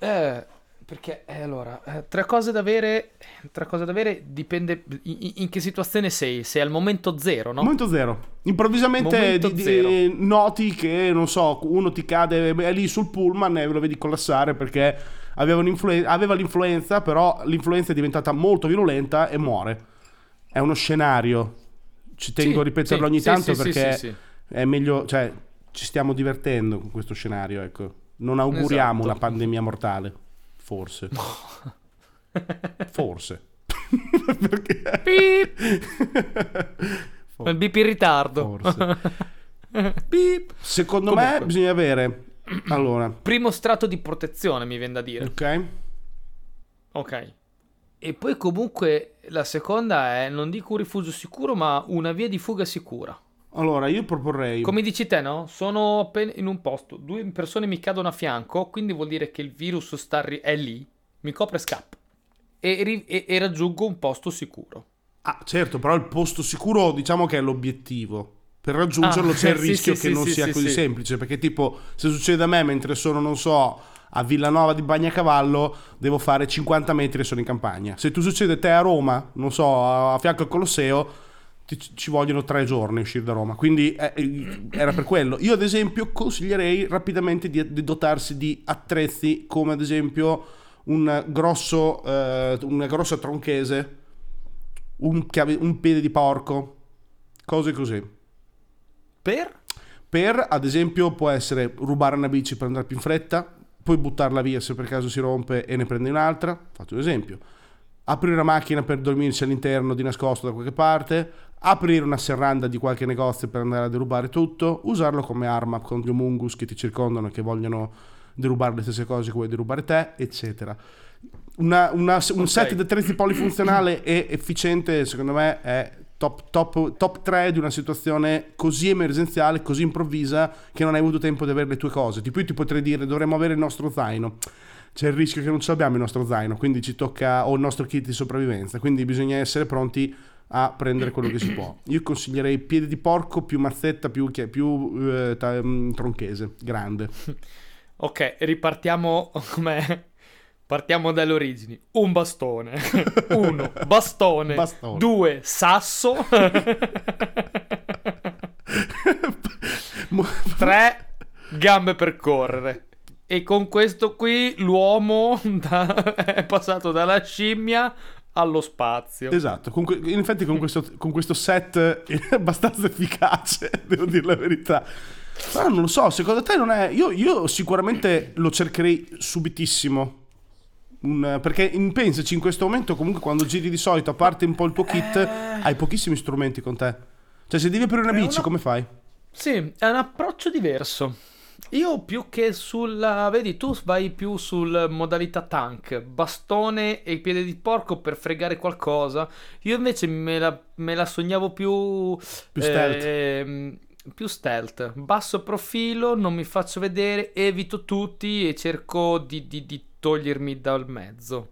Eh, perché eh, allora, eh, tre cose da avere, tre cose da avere dipende in, in- che situazione sei, sei al momento zero, no? Momento zero. Improvvisamente Momento di- di- zero. noti che, non so, uno ti cade, è lì sul pullman e lo vedi collassare perché aveva, aveva l'influenza, però l'influenza è diventata molto virulenta e muore. È uno scenario. Ci tengo Sì, a ripeterlo sì, ogni sì, tanto perché è meglio, cioè, ci stiamo divertendo con questo scenario, ecco. Non auguriamo Esatto. una pandemia mortale. Forse. *laughs* Forse. *laughs* perché... Beep! Il bip in ritardo. Forse. *laughs* Beep. Secondo me Comunque. bisogna avere allora, Primo strato di protezione, mi viene da dire. ok? Ok. E poi comunque la seconda è, non dico un rifugio sicuro, ma una via di fuga sicura. Allora, io proporrei Come dici te, no? Sono appena in un posto, due persone mi cadono a fianco, quindi vuol dire che il virus sta ri- è lì, mi copre e scappa. E, ri- e- e raggiungo un posto sicuro. Ah, certo, però il posto sicuro diciamo che è l'obiettivo. Per raggiungerlo Ah, c'è il *laughs* sì, rischio sì, che sì, non sia sì, così sì. semplice, perché tipo se succede a me mentre sono, non so, a Villanova di Bagnacavallo, devo fare 50 metri e sono in campagna. Se tu succede a te a Roma, non so, a, fianco al Colosseo, ci vogliono tre giorni a uscire da Roma. Quindi eh, era per quello. Io ad esempio consiglierei rapidamente di, di dotarsi di attrezzi come ad esempio un grosso, eh, una grossa tronchese, un, chiave- un piede di porco, cose così. Per? Per, ad esempio, può essere rubare una bici per andare più in fretta, poi buttarla via se per caso si rompe e ne prendi un'altra. Faccio un esempio. Aprire una macchina per dormirci all'interno di nascosto da qualche parte, aprire una serranda di qualche negozio per andare a derubare tutto, usarlo come arma contro gli homungus che ti circondano e che vogliono derubare le stesse cose che vuoi derubare te, eccetera. Una- una- un Ok. set di attrezzi polifunzionale e efficiente, secondo me, è top, top, top 3 di una situazione così emergenziale, così improvvisa, che non hai avuto tempo di avere le tue cose. Tipo, io ti potrei dire, dovremmo avere il nostro zaino. C'è il rischio che non ce l'abbiamo il nostro zaino, quindi ci tocca, o il nostro kit di sopravvivenza, quindi bisogna essere pronti a prendere quello che si può. Io consiglierei piede di porco più mazzetta più, più eh, ta- mm, tronchese, grande. *laughs* Ok, ripartiamo come... Partiamo dalle origini. Un bastone. *laughs* Uno, bastone. Bastone. Due, sasso. *laughs* Tre, gambe per correre. E con questo qui l'uomo *laughs* da- è passato dalla scimmia allo spazio. Esatto, que- in effetti con questo, con questo set è *laughs* abbastanza efficace, *laughs* devo dire la verità. Però non lo so, secondo te non è... Io, io sicuramente lo cercherei subitissimo. Un- perché in- pensaci, in questo momento comunque quando giri di solito, a parte un po' il tuo kit, hai pochissimi strumenti con te. Cioè se devi aprire una bici, una- come fai? Sì, è un approccio diverso. Io più che sulla... Vedi, tu vai più sul modalità tank, bastone e piede di porco per fregare qualcosa. Io invece me la, me la sognavo più... Più stealth. ehm, più stealth. Basso profilo, non mi faccio vedere, evito tutti e cerco di, di- di togliermi dal mezzo.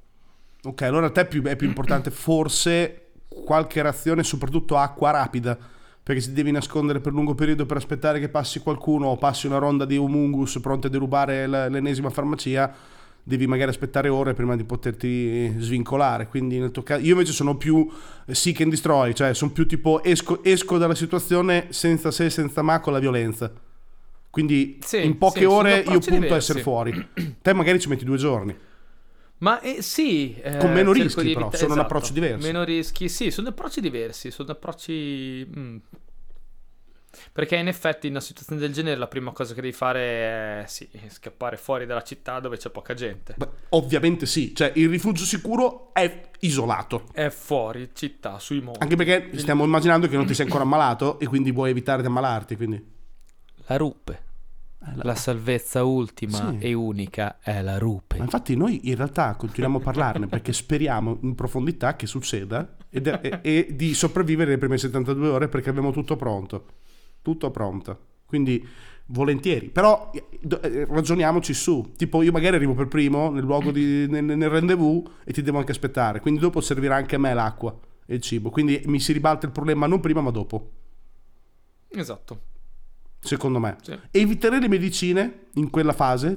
Ok, allora a te è più, è più importante forse qualche reazione, soprattutto acqua rapida. Perché se devi nascondere per lungo periodo per aspettare che passi qualcuno o passi una ronda di homungus pronti a derubare l'ennesima farmacia, devi magari aspettare ore prima di poterti svincolare. Quindi nel tuo caso, io invece sono più seek and destroy, cioè sono più tipo esco, esco dalla situazione senza se, senza ma, con la violenza. Quindi Sì, in poche sì, ore io punto a essere fuori. Te magari ci metti due giorni. Ma eh, sì, eh, Con meno rischi, di però, evita- sono un esatto, approccio diverso. Meno rischi, sì, sono approcci diversi, sono approcci... mm. Perché in effetti in una situazione del genere la prima cosa che devi fare è sì, scappare fuori dalla città dove c'è poca gente. Beh, ovviamente sì, cioè il rifugio sicuro è isolato. È fuori città, sui monti. Anche perché stiamo immaginando che non ti sei ancora *laughs* ammalato e quindi vuoi evitare di ammalarti. Quindi. La rupe. Eh, la- La salvezza ultima Sì. e unica è la rupe. Ma infatti noi in realtà continuiamo a parlarne perché speriamo in profondità che succeda ed- e, e di sopravvivere le prime 72 ore perché abbiamo tutto pronto. Tutto pronto. Quindi volentieri. Però eh, ragioniamoci su. Tipo io magari arrivo per primo nel luogo di, nel, nel rendezvous e ti devo anche aspettare. Quindi dopo servirà anche a me l'acqua e il cibo. Quindi mi si ribalta il problema non prima ma dopo. Esatto. Secondo me. Sì. Eviterei le medicine in quella fase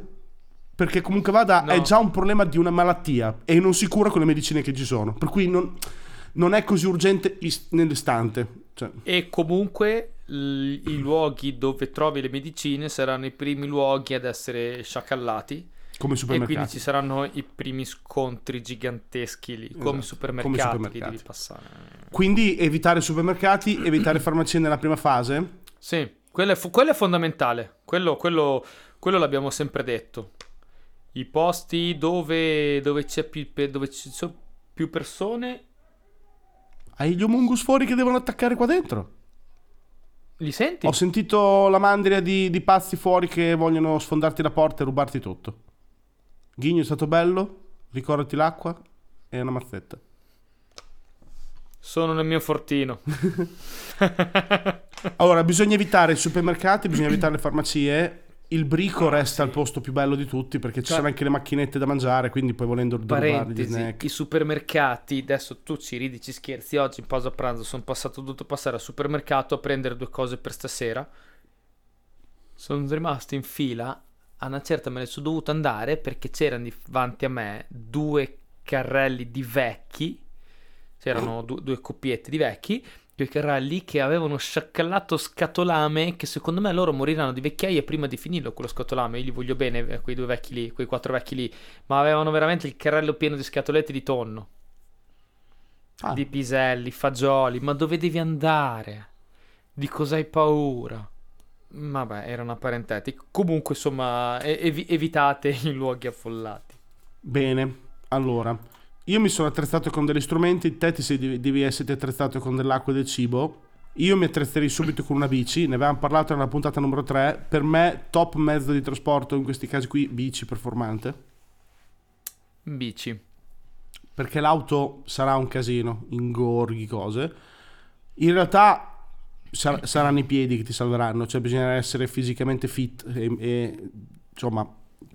perché comunque vada No. è già un problema di una malattia e non si cura con le medicine che ci sono. Per cui non, non è così urgente is- nell'istante. Cioè, E comunque l- i luoghi dove trovi le medicine saranno i primi luoghi ad essere sciacallati. come i E quindi supermercati. ci saranno i primi scontri giganteschi lì, come Esatto, supermercati, come supermercati. devi passare. Quindi evitare supermercati, evitare farmacie nella prima fase. Sì, quello è, quello è fondamentale, quello, quello- quello l'abbiamo sempre detto. I posti dove, dove c'è più, dove ci sono più persone, Hai gli homungus fuori che devono attaccare qua dentro. li senti? Ho sentito la mandria di, di pazzi fuori che vogliono sfondarti la porta e rubarti tutto. Ghigno è stato bello, ricordati l'acqua e una mazzetta. Sono nel mio fortino. *laughs* Allora, bisogna evitare i supermercati, bisogna evitare le farmacie. Il brico resta il posto più bello di tutti perché ci Cioè- sono anche le macchinette da mangiare, quindi poi volendo derubare gli Parentesi, snack. i supermercati, adesso tu ci ridi, ci scherzi, oggi in pausa pranzo sono passato, ho dovuto passare al supermercato a prendere due cose per stasera. Sono rimasto in fila, a una certa me ne sono dovuto andare perché c'erano davanti a me due carrelli di vecchi, c'erano du- due coppiette di vecchi, due carrelli che avevano sciaccallato scatolame che secondo me loro moriranno di vecchiaia prima di finirlo quello scatolame, io gli voglio bene eh, quei due vecchi lì, quei quattro vecchi lì, ma avevano veramente il carrello pieno di scatolette di tonno, Ah, di piselli, fagioli, ma dove devi andare? Di cosa hai paura? Vabbè, era una parentetica. Comunque, insomma, e- evi- evitate i luoghi affollati. Bene, allora, io mi sono attrezzato con degli strumenti, te ti sei, devi, esserti attrezzato con dell'acqua e del cibo. Io mi attrezzerei subito con una bici, ne avevamo parlato nella puntata numero 3. Per me, top mezzo di trasporto in questi casi qui, bici performante. Bici. perché l'auto sarà un casino, ingorghi, cose. In realtà sar- saranno i piedi che ti salveranno, cioè bisogna essere fisicamente fit e, e, insomma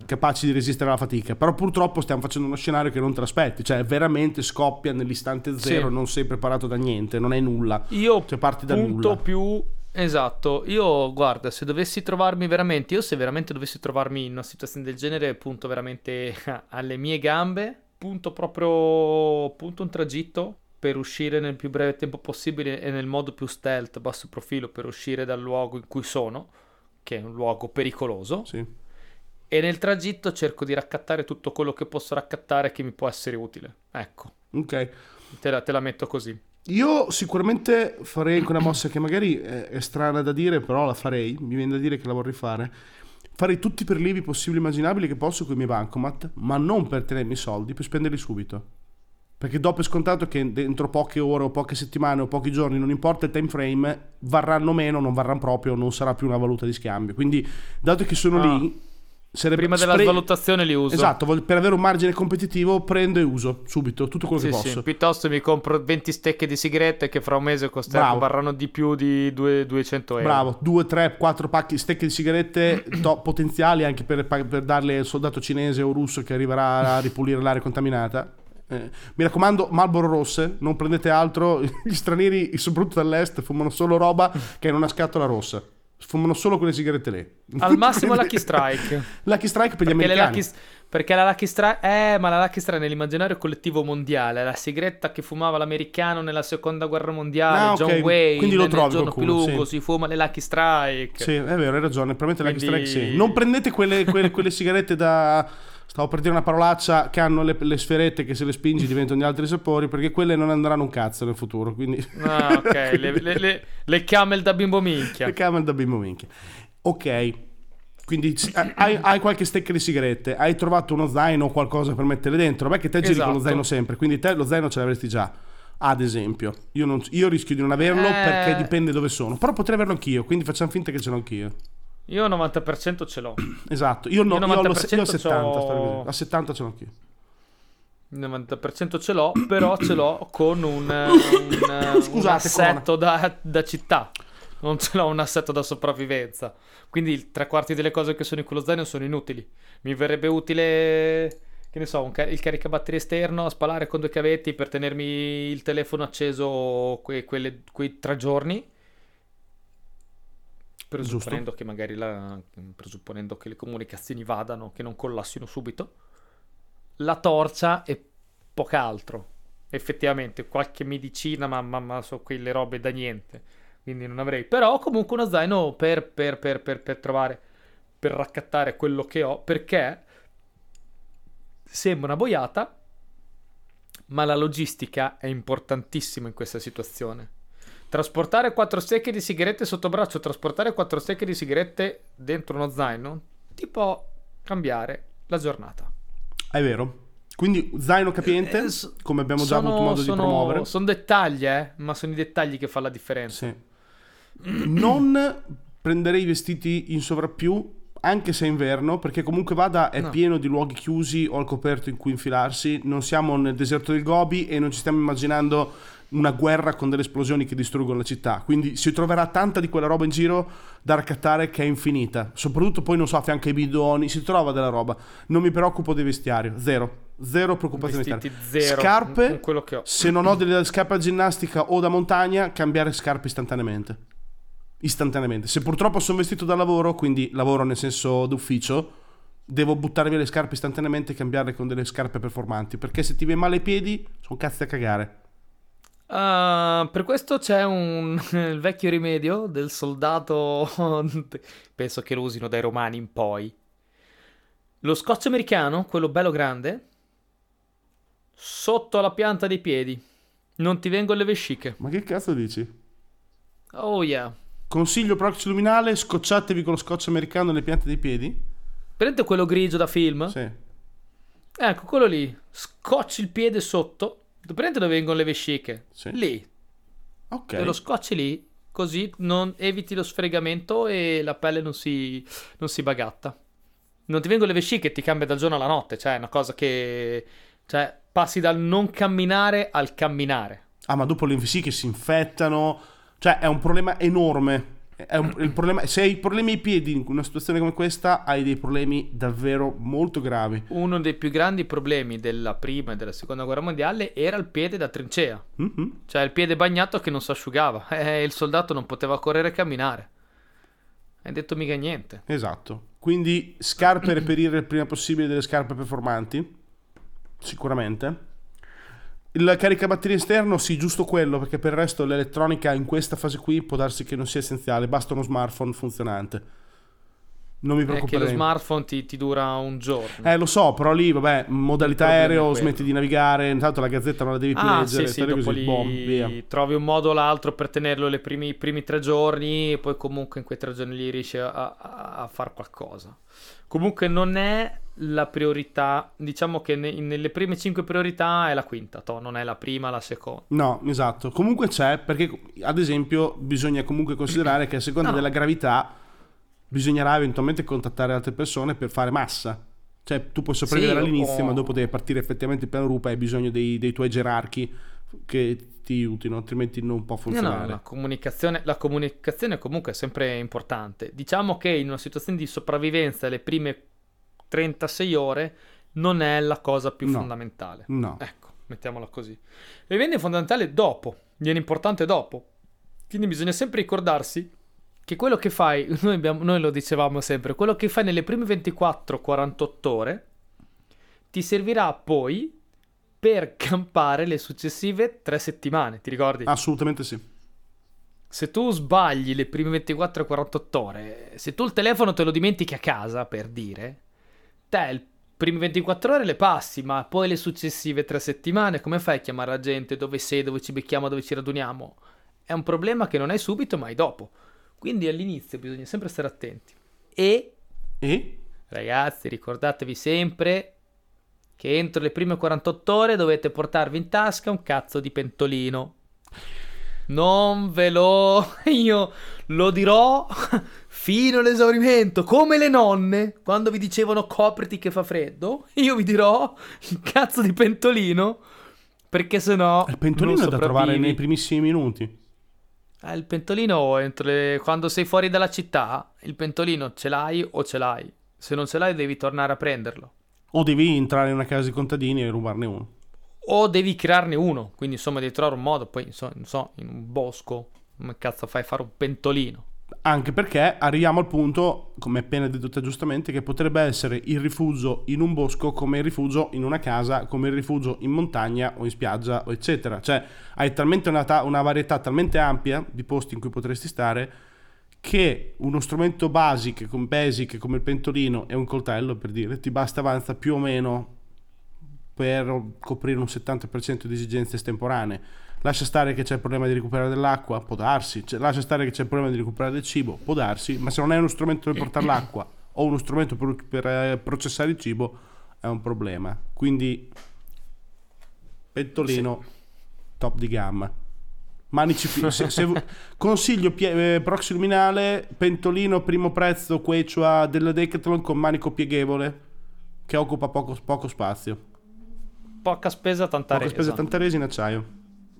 capaci di resistere alla fatica. Però purtroppo stiamo facendo uno scenario che non te l'aspetti, cioè veramente scoppia nell'istante zero, Sì. non sei preparato da niente, non hai nulla. Io Cioè parti da punto nulla. più esatto. Io guarda, se dovessi trovarmi veramente, io se veramente dovessi trovarmi in una situazione del genere, punto veramente *laughs* alle mie gambe, punto proprio punto un tragitto per uscire nel più breve tempo possibile e nel modo più stealth, basso profilo per uscire dal luogo in cui sono, che è un luogo pericoloso. Sì. E nel tragitto cerco di raccattare tutto quello che posso raccattare che mi può essere utile. Ecco. Ok. Te la, te la metto così. Io sicuramente farei anche una mossa che magari è, strana da dire, però la farei. Mi viene da dire che la vorrei fare. Farei tutti i prelievi possibili e immaginabili che posso con i miei bancomat, ma non per tenermi i soldi, per spenderli subito. Perché dopo è scontato che dentro poche ore o poche settimane o pochi giorni, non importa il time frame, varranno meno, non varranno proprio, non sarà più una valuta di scambio. Quindi, dato che sono Ah. lì, sarebbe Prima della spre- svalutazione li uso. Esatto, per avere un margine competitivo prendo e uso subito tutto quello Sì, che sì. posso. Piuttosto mi compro 20 stecche di sigarette che fra un mese costeranno, varranno di più di due- 200 euro. Bravo, 2, 3, 4 pacchi stecche di sigarette *clears throat* to- potenziali anche per, per darle al soldato cinese o russo che arriverà a ripulire l'area contaminata. Eh, mi raccomando, Marlboro rosse, non prendete altro. *laughs* Gli stranieri, soprattutto dall'est, fumano solo roba che è in una scatola rossa. Fumano solo quelle sigarette lì. Al massimo Lucky Strike. *laughs* Lucky Strike per gli Perché, americani. Lucky, perché la Lucky Strike... Eh, ma la Lucky Strike nell'immaginario collettivo mondiale, la sigaretta che fumava l'americano nella seconda guerra mondiale, Ah. John Wayne, Quindi lo trovi giorno più qualcuno, lungo, sì. si fuma le Lucky Strike. Sì, è vero, hai ragione. Probabilmente Lucky Quindi- Strike sì. Non prendete quelle, quelle- quelle sigarette da. Stavo per dire una parolaccia che hanno le, le sferette che se le spingi diventano di altri sapori perché quelle non andranno un cazzo nel futuro. Quindi Ah, ok, *laughs* le, le, le, le camel da bimbo minchia. le camel da bimbo minchia. Ok. Quindi s- hai, hai qualche stecca di sigarette, hai trovato uno zaino o qualcosa per mettere dentro. Beh, che te giri con lo Esatto. zaino sempre, quindi te lo zaino ce l'avresti già. Ad esempio, io, non- io rischio di non averlo Eh. perché dipende dove sono, però potrei averlo anch'io, quindi facciamo finta che ce l'ho anch'io. Io 90% ce l'ho. *clears throat* Esatto, io, no, Io io, ho 90% io ho 70, c'ho- sto così. a 70 ce l'ho anch'io. Il 90% ce l'ho, *clears throat* però ce l'ho con un, *clears throat* un, eh, un Scusate, assetto da, da città. Non ce l'ho un assetto da sopravvivenza. Quindi il tre quarti delle cose che sono in quello zaino sono inutili. Mi verrebbe utile, che ne so, un ca- il caricabatterie esterno, a spalare con due cavetti per tenermi il telefono acceso que- quelle- quei tre giorni. Presupponendo che magari la, presupponendo che le comunicazioni vadano, che non collassino subito la torcia e poco altro. Effettivamente, qualche medicina, ma, ma, ma so quelle robe da niente. Quindi non avrei. Però comunque uno zaino per, per, per, per, per trovare, per raccattare quello che ho, perché sembra una boiata, ma la logistica è importantissima in questa situazione. Trasportare quattro stecche di sigarette sotto braccio, trasportare quattro stecche di sigarette dentro uno zaino, ti può cambiare la giornata. È vero. Quindi zaino capiente, Eh, s- come abbiamo già sono- avuto modo sono- di promuovere. Sono dettagli, eh, ma sono i dettagli che fanno la differenza. Sì. *clears throat* Non prenderei i vestiti in sovrappiù, anche se è inverno, perché comunque vada è No. pieno di luoghi chiusi o al coperto in cui infilarsi. Non siamo nel deserto del Gobi e non ci stiamo immaginando una guerra con delle esplosioni che distruggono la città. Quindi si troverà tanta di quella roba in giro da raccattare che è infinita. Soprattutto poi, non so, a fianco ai bidoni, si trova della roba. Non mi preoccupo del vestiario, zero. Zero preoccupazioni. Vestiti zero Scarpe, se non ho delle scarpe a ginnastica o da montagna, cambiare scarpe istantaneamente. Istantaneamente. Se purtroppo sono vestito da lavoro, quindi lavoro nel senso d'ufficio, devo buttare via le scarpe istantaneamente e cambiarle con delle scarpe performanti. Perché se ti viene male ai piedi, sono cazzi da cagare. Ah, per questo c'è un *laughs* il vecchio rimedio del soldato. *laughs* Penso che lo usino dai romani in poi. Lo scotch americano, quello bello grande, sotto la pianta dei piedi. Non ti vengono le vesciche. Ma che cazzo dici? Oh yeah. Consiglio proxy luminale, scocciatevi con lo scotch americano nelle piante dei piedi. Prendete quello grigio da film. Sì. Ecco, quello lì. Scocci il piede sotto. Prendete dove vengono le vesciche. Sì. Lì. Ok. E lo scocci lì. Così non eviti lo sfregamento e la pelle non si, non si bagatta. Non ti vengono le vesciche e ti cambia dal giorno alla notte. Cioè, è una cosa che. Cioè, passi dal non camminare al camminare. Ah, ma dopo le vesciche si infettano. Cioè, è un problema enorme. È un- il problema- se hai problemi ai piedi in una situazione come questa, hai dei problemi davvero molto gravi. Uno dei più grandi problemi della prima e della seconda guerra mondiale era il piede da trincea. Mhm. Cioè, il piede bagnato che non si asciugava. *laughs* E il soldato non poteva correre e camminare. Hai detto mica niente. Esatto. Quindi scarpe reperire il prima possibile delle scarpe performanti. Sicuramente. Il caricabatterie esterno, sì, giusto quello, perché per il resto l'elettronica in questa fase qui può darsi che non sia essenziale, basta uno smartphone funzionante. Non mi È che lo smartphone ti, ti dura un giorno. Eh, lo so, però lì, vabbè, modalità aereo, smetti di navigare, intanto la gazzetta non la devi più Ah, leggere, sì, sì, dopo così, lì boom, via. trovi un modo o l'altro per tenerlo le primi- i primi tre giorni e poi comunque in quei tre giorni lì riesci a, a, a fare qualcosa. Comunque non è la priorità, diciamo che ne- nelle prime cinque priorità è la quinta, toh, non è la prima, la seconda. No, esatto. Comunque c'è, perché ad esempio bisogna comunque considerare che a seconda No. della gravità bisognerà eventualmente contattare altre persone per fare massa. Cioè, tu puoi sopravvivere Sì, all'inizio, o- ma dopo devi partire effettivamente piano rupa e hai bisogno dei, dei tuoi gerarchi che ti aiutino, altrimenti non può No, funzionare. no, la comunicazione, la comunicazione comunque è sempre importante. Diciamo che in una situazione di sopravvivenza le prime 36 ore non è la cosa più No. fondamentale. No. Ecco, mettiamola così. E viene fondamentale dopo, viene importante dopo. Quindi bisogna sempre ricordarsi che quello che fai, *laughs* noi, abbiamo- noi lo dicevamo sempre, quello che fai nelle prime 24-48 ore ti servirà poi per campare le successive tre settimane, ti ricordi? Assolutamente sì. Se tu sbagli le prime 24-48 ore, se tu il telefono te lo dimentichi a casa, per dire, te le prime 24 ore le passi, ma poi le successive tre settimane, come fai a chiamare la gente? Dove sei? Dove ci becchiamo? Dove ci raduniamo? È un problema che non hai subito, ma hai dopo. Quindi all'inizio bisogna sempre stare attenti. E, E? ragazzi, ricordatevi sempre che entro le prime 48 ore dovete portarvi in tasca un cazzo di pentolino. Non ve lo... *laughs* Io lo dirò *laughs* fino all'esaurimento, come le nonne, quando vi dicevano copriti che fa freddo, *laughs* io vi dirò il cazzo di pentolino, perché sennò... Il pentolino è da trovare nei primissimi minuti. Eh, il pentolino, le- quando sei fuori dalla città, il pentolino ce l'hai o ce l'hai. Se non ce l'hai devi tornare a prenderlo. O devi entrare in una casa di contadini e rubarne uno. O devi crearne uno, quindi insomma devi trovare un modo, poi insomma, non so, in un bosco, come cazzo fai a fare un pentolino? Anche perché arriviamo al punto, come appena detto te giustamente, che potrebbe essere il rifugio in un bosco come il rifugio in una casa, come il rifugio in montagna o in spiaggia, o eccetera. Cioè, hai talmente una, ta- una varietà talmente ampia di posti in cui potresti stare che uno strumento basic, basic come il pentolino e un coltello, per dire, ti basta avanza più o meno per coprire un 70% di esigenze estemporanee. Lascia stare che c'è il problema di recuperare dell'acqua, può darsi. Cioè, lascia stare che c'è il problema di recuperare del cibo, può darsi. Ma se non hai uno strumento per portare *clears throat* l'acqua o uno strumento per, per, eh, processare il cibo, è un problema. Quindi, pentolino top di gamma. Manici se- se- consiglio pie- eh, proxy luminale, pentolino primo prezzo Quechua della Decathlon con manico pieghevole che occupa poco, poco spazio. Poca spesa, tanta Poca resa. spesa, tanta resa in acciaio.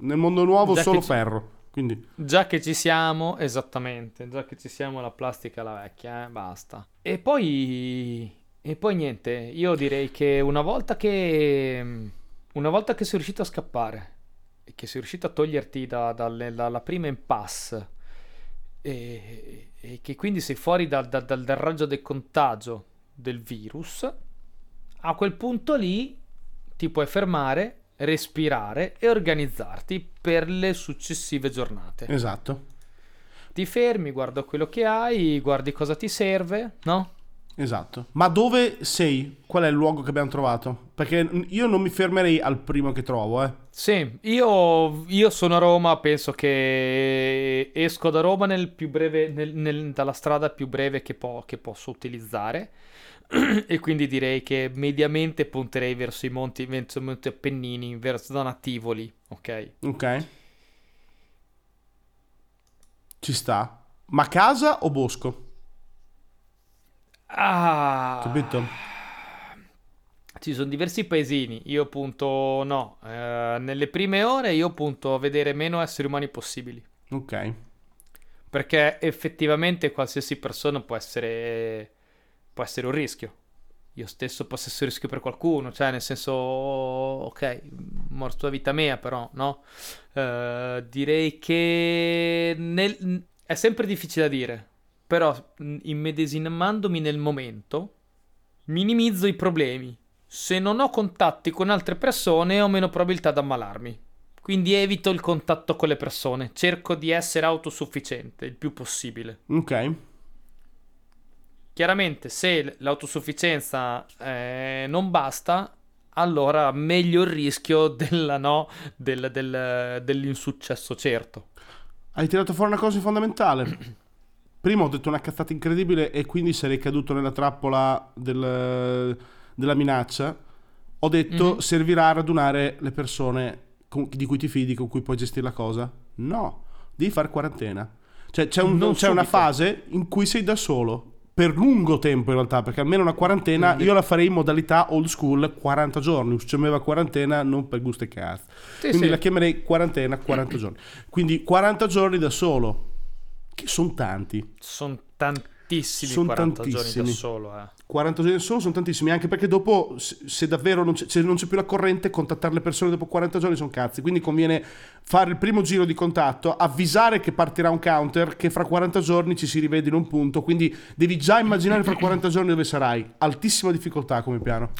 Nel mondo nuovo Già solo ci- ferro. Quindi Già che ci siamo, esattamente, già che ci siamo la plastica la vecchia, eh, basta. E poi e poi niente, io direi che una volta che una volta che sei riuscito a scappare che sei riuscito a toglierti da- dalle- dalla prima impasse e, e che quindi sei fuori dal, dal- dal- dal raggio del contagio del virus, a quel punto lì ti puoi fermare, respirare e organizzarti per le successive giornate. esatto. Ti fermi, guarda quello che hai, guardi cosa ti serve, no? Esatto. Ma dove sei? Qual è il luogo che abbiamo trovato? Perché io non mi fermerei al primo che trovo, eh. Sì, io, io sono a Roma, penso che esco da Roma nel più breve, nel- nel- dalla strada più breve che, po- che posso utilizzare *clears throat* e quindi direi che mediamente punterei verso i monti, verso i monti Appennini, verso zona Tivoli, ok? Ok. Ci sta. Ma casa o bosco? Ah, Capito? Ci sono diversi paesini, io punto no, eh, nelle prime ore io punto a vedere meno esseri umani possibili, Ok. perché effettivamente qualsiasi persona può essere, può essere un rischio. Io stesso posso essere un rischio per qualcuno, cioè nel senso, ok, morto a vita mia però, no? Eh, direi che nel- è sempre difficile da dire, però immedesimandomi nel momento, minimizzo i problemi. Se non ho contatti con altre persone ho meno probabilità di ammalarmi. Quindi evito il contatto con le persone, cerco di essere autosufficiente il più possibile. Ok. chiaramente se l'autosufficienza eh, non basta, allora meglio il rischio *laughs* della no, del- del- dell'insuccesso certo. Hai tirato fuori una cosa fondamentale. *clears throat* Prima ho detto una cazzata incredibile e quindi sarei caduto nella trappola del- della minaccia. Ho detto Mhm. servirà a radunare le persone con- di cui ti fidi, con cui puoi gestire la cosa. No, devi fare quarantena. Cioè c'è, un- c'è una fase in cui sei da solo. Per lungo tempo in realtà, perché almeno una quarantena Quindi- io la farei in modalità old school 40 giorni. Uscimeva quarantena non per gusto e cazzo. Sì, Quindi sì. la chiamerei quarantena 40 *clears throat* giorni. Quindi 40 giorni da solo, che sono tanti. Sono tantissimi Son 40 giorni tantissimi. da solo, eh. 40 giorni da solo sono tantissimi, anche perché dopo, se, davvero non c'è, se non c'è più la corrente, contattare le persone dopo 40 giorni sono cazzi. Quindi conviene fare il primo giro di contatto, avvisare che partirà un counter, che fra 40 giorni ci si rivede in un punto. Quindi devi già immaginare fra 40 giorni dove sarai. Altissima difficoltà come piano.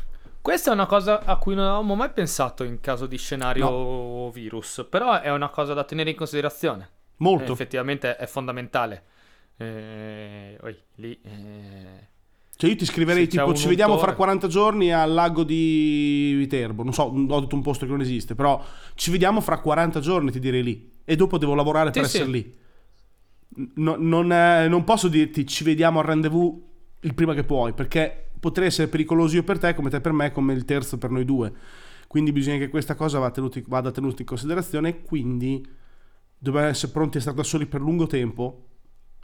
Questa è una cosa a cui non avevamo mai pensato in caso di scenario virus, però è una cosa da tenere in considerazione. Molto. Eh, effettivamente è fondamentale. Eh, oi, lì, eh, Cioè io ti scriverei Se tipo ci vediamo fra 40 giorni al lago di Viterbo, non so, ho detto un posto che non esiste, però ci vediamo fra 40 giorni ti direi lì e dopo devo lavorare per Sì, sì. essere lì. No- non, eh, non posso dirti ci vediamo al rendezvous il prima che puoi perché potrei essere pericoloso io per te come te per me come il terzo per noi due. Quindi bisogna che questa cosa vada tenuta in considerazione quindi dobbiamo essere pronti a stare da soli per lungo tempo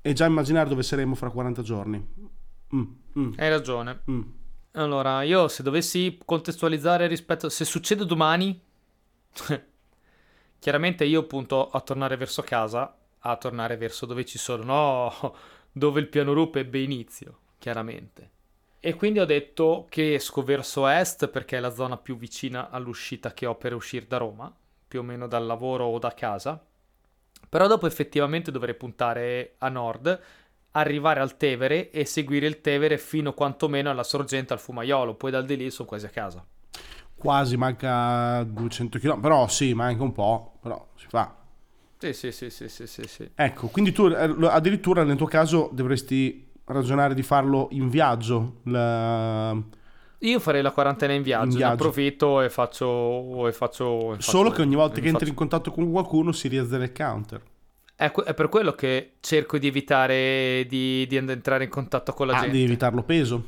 e già immaginare dove saremo fra 40 giorni. Mm, mm, hai ragione. mm. Allora, io se dovessi contestualizzare rispetto... Se succede domani, *laughs* chiaramente io punto a tornare verso casa, a tornare verso dove ci sono, no, *laughs* dove il piano rupe ebbe inizio, chiaramente. E quindi ho detto che esco verso est perché è la zona più vicina all'uscita che ho per uscire da Roma, più o meno dal lavoro o da casa. Però dopo effettivamente dovrei puntare a nord, arrivare al Tevere e seguire il Tevere fino quantomeno alla sorgente al Fumaiolo, poi dal di lì sono quasi a casa. Quasi manca 200 km, però sì, manca un po', però si fa. Sì, sì, sì, sì, sì, sì, sì. Ecco, quindi tu eh, addirittura nel tuo caso dovresti ragionare di farlo in viaggio. la- Io farei la quarantena in viaggio, In ne viaggio. approfitto e faccio... E faccio, e Solo che ogni volta che faccio- entri in contatto con qualcuno si riazzera il counter. È, que- è per quello che cerco di evitare di, di entrare in contatto con la Ah, gente. devi evitarlo peso.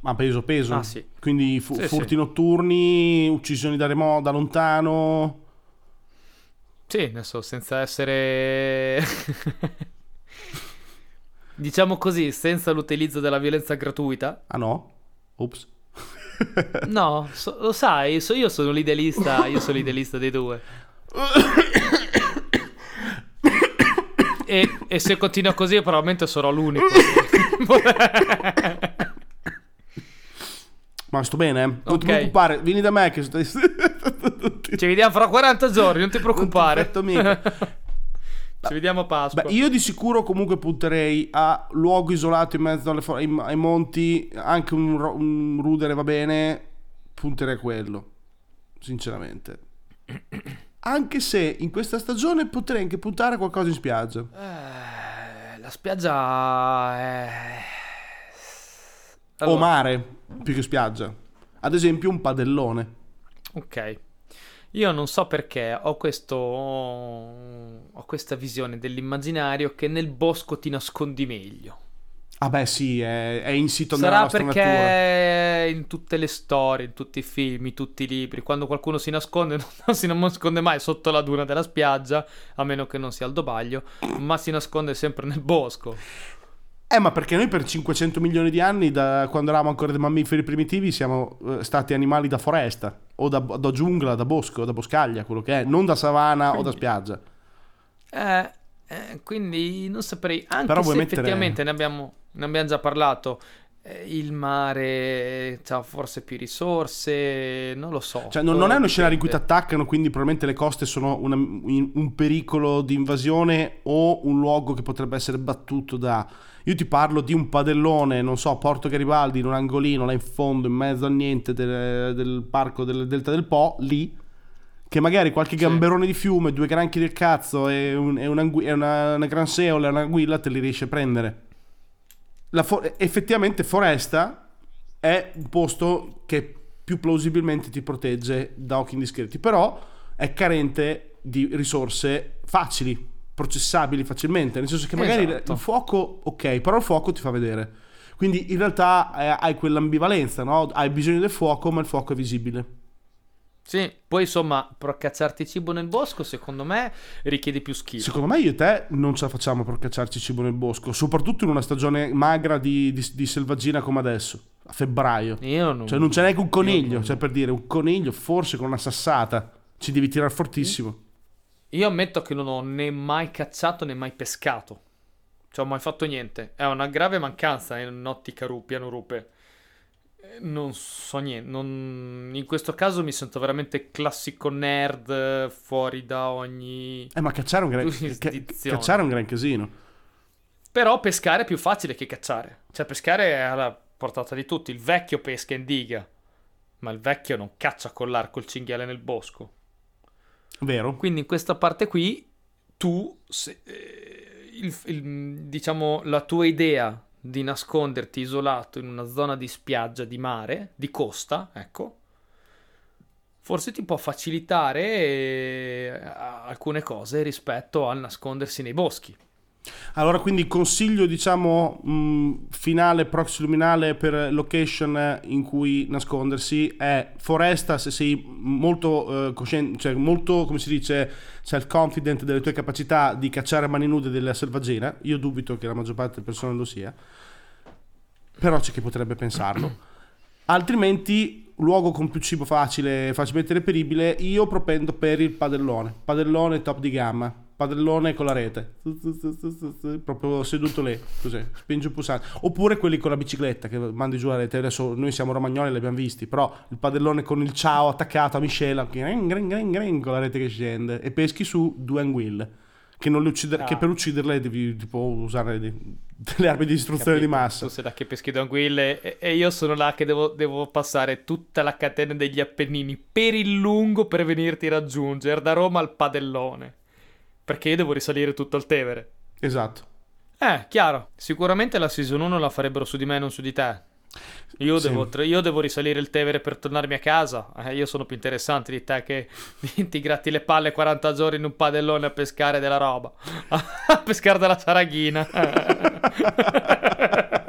Ma peso, peso. Ah, sì. Quindi fu- Sì, furti sì. notturni, uccisioni da remoto, da lontano. Sì, adesso senza essere... *laughs* diciamo così, senza l'utilizzo della violenza gratuita. Ah no? Ops. No, so- lo sai, so- io sono l'idealista, io sono l'idealista dei due. E, e se continua così probabilmente sarò l'unico. Ma sto bene, eh? Non Ok. ti preoccupare, vieni da me che. Ci vediamo fra 40 giorni, non ti preoccupare. Non ti Ci vediamo a Pasqua. Beh, io di sicuro comunque punterei a luogo isolato in mezzo alle ai, ai monti, anche un, un rudere va bene, punterei a quello, sinceramente. *clears throat* Anche se in questa stagione potrei anche puntare a qualcosa in spiaggia. Eh, la spiaggia è... O Allora, mare, più che spiaggia. Ad esempio un padellone. Ok. Io non so perché ho questo ho questa visione dell'immaginario che nel bosco ti nascondi meglio. Ah beh sì, è, è insito nella Sarà nostra perché natura. in tutte le storie, in tutti i film, in tutti i libri, quando qualcuno si nasconde, *laughs* non si nasconde mai sotto la duna della spiaggia, a meno che non sia Aldo Baglio, ma si nasconde sempre nel bosco. Eh, ma perché noi per 500 milioni di anni, da quando eravamo ancora dei mammiferi primitivi, siamo eh, stati animali da foresta, o da, da giungla, da bosco, da boscaglia, quello che è, non da savana o da spiaggia. Eh, eh, quindi non saprei, anche Però se vuoi mettere- effettivamente ne abbiamo, ne abbiamo già parlato, il mare ha forse più risorse, non lo so. Cioè, non, non è uno scenario in cui ti attaccano, quindi probabilmente le coste sono una- un un pericolo di invasione o un luogo che potrebbe essere battuto da... Io ti parlo di un padellone, non so, Porto Garibaldi, in un angolino, là in fondo, in mezzo a niente del, del parco del Delta del Po, lì, che magari qualche Sì. gamberone di fiume, due granchi del cazzo e, un- e e una, una gran seola e un'anguilla te li riesci a prendere. La fo- effettivamente foresta è un posto che più plausibilmente ti protegge da occhi indiscreti, però è carente di risorse facili, processabili facilmente, nel senso che magari Esatto. il fuoco, ok, però il fuoco ti fa vedere. Quindi in realtà eh, hai quell'ambivalenza, no? Hai bisogno del fuoco, ma il fuoco è visibile. Sì, poi insomma, per cacciarti cibo nel bosco, secondo me richiede più skill. Secondo me io e te non ce la facciamo per cacciarci cibo nel bosco, soprattutto in una stagione magra di, di- di selvaggina come adesso, a febbraio. Io non... Cioè non c'è neanche un coniglio, cioè per dire un coniglio forse con una sassata ci devi tirare fortissimo. Io ammetto che non ho né mai cacciato né mai pescato. Cioè, ho mai fatto niente. È una grave mancanza in ottica ru- piano rupe. Non so niente. non- In questo caso mi sento veramente classico nerd eh, fuori da ogni. Eh ma cacciare è un gran, ca- Giurisdizione. cacciare è un gran casino. Però pescare è più facile che cacciare. Cioè, pescare è alla portata di tutti. Il vecchio pesca in diga. Ma il vecchio non caccia con l'arco il cinghiale nel bosco. Vero? Quindi in questa parte qui tu, se- eh, il- il- diciamo, la tua idea di nasconderti isolato in una zona di spiaggia, di mare, di costa, ecco, forse ti può facilitare eh, alcune cose rispetto al nascondersi nei boschi. Allora quindi consiglio diciamo mh, finale proxiluminale per location in cui nascondersi è foresta se sei molto eh, cosciente, cioè molto come si dice self-confident delle tue capacità di cacciare a mani nude della selvaggina. Io dubito che la maggior parte delle persone lo sia. Però c'è chi potrebbe pensarlo. *clears throat* Altrimenti, luogo con più cibo facile, facilmente reperibile, io propendo per il padellone. Padellone top di gamma. Padellone con la rete. Proprio seduto lì, così, spingi un pulsante. Oppure quelli con la bicicletta che mandi giù la rete. Adesso noi siamo romagnoli, li abbiamo visti, però il padellone con il ciao attaccato a miscela, con la rete che scende e peschi su due anguille. Che, non le uccider- Ah. che per ucciderle devi tipo usare de- delle armi di distruzione di Capito? massa. Tu sei là che peschi due anguille e, e io sono là che devo, devo passare tutta la catena degli Appennini per il lungo per venirti a raggiungere da Roma al Padellone. Perché io devo risalire tutto il Tevere. Esatto. Eh, chiaro. Sicuramente la season 1 la farebbero su di me, non su di te. Io, Sì. devo, io devo risalire il Tevere per tornarmi a casa. Eh, io sono più interessante di te che *laughs* ti gratti le palle 40 giorni in un padellone a pescare della roba. *laughs* a pescare della saraghina. *laughs*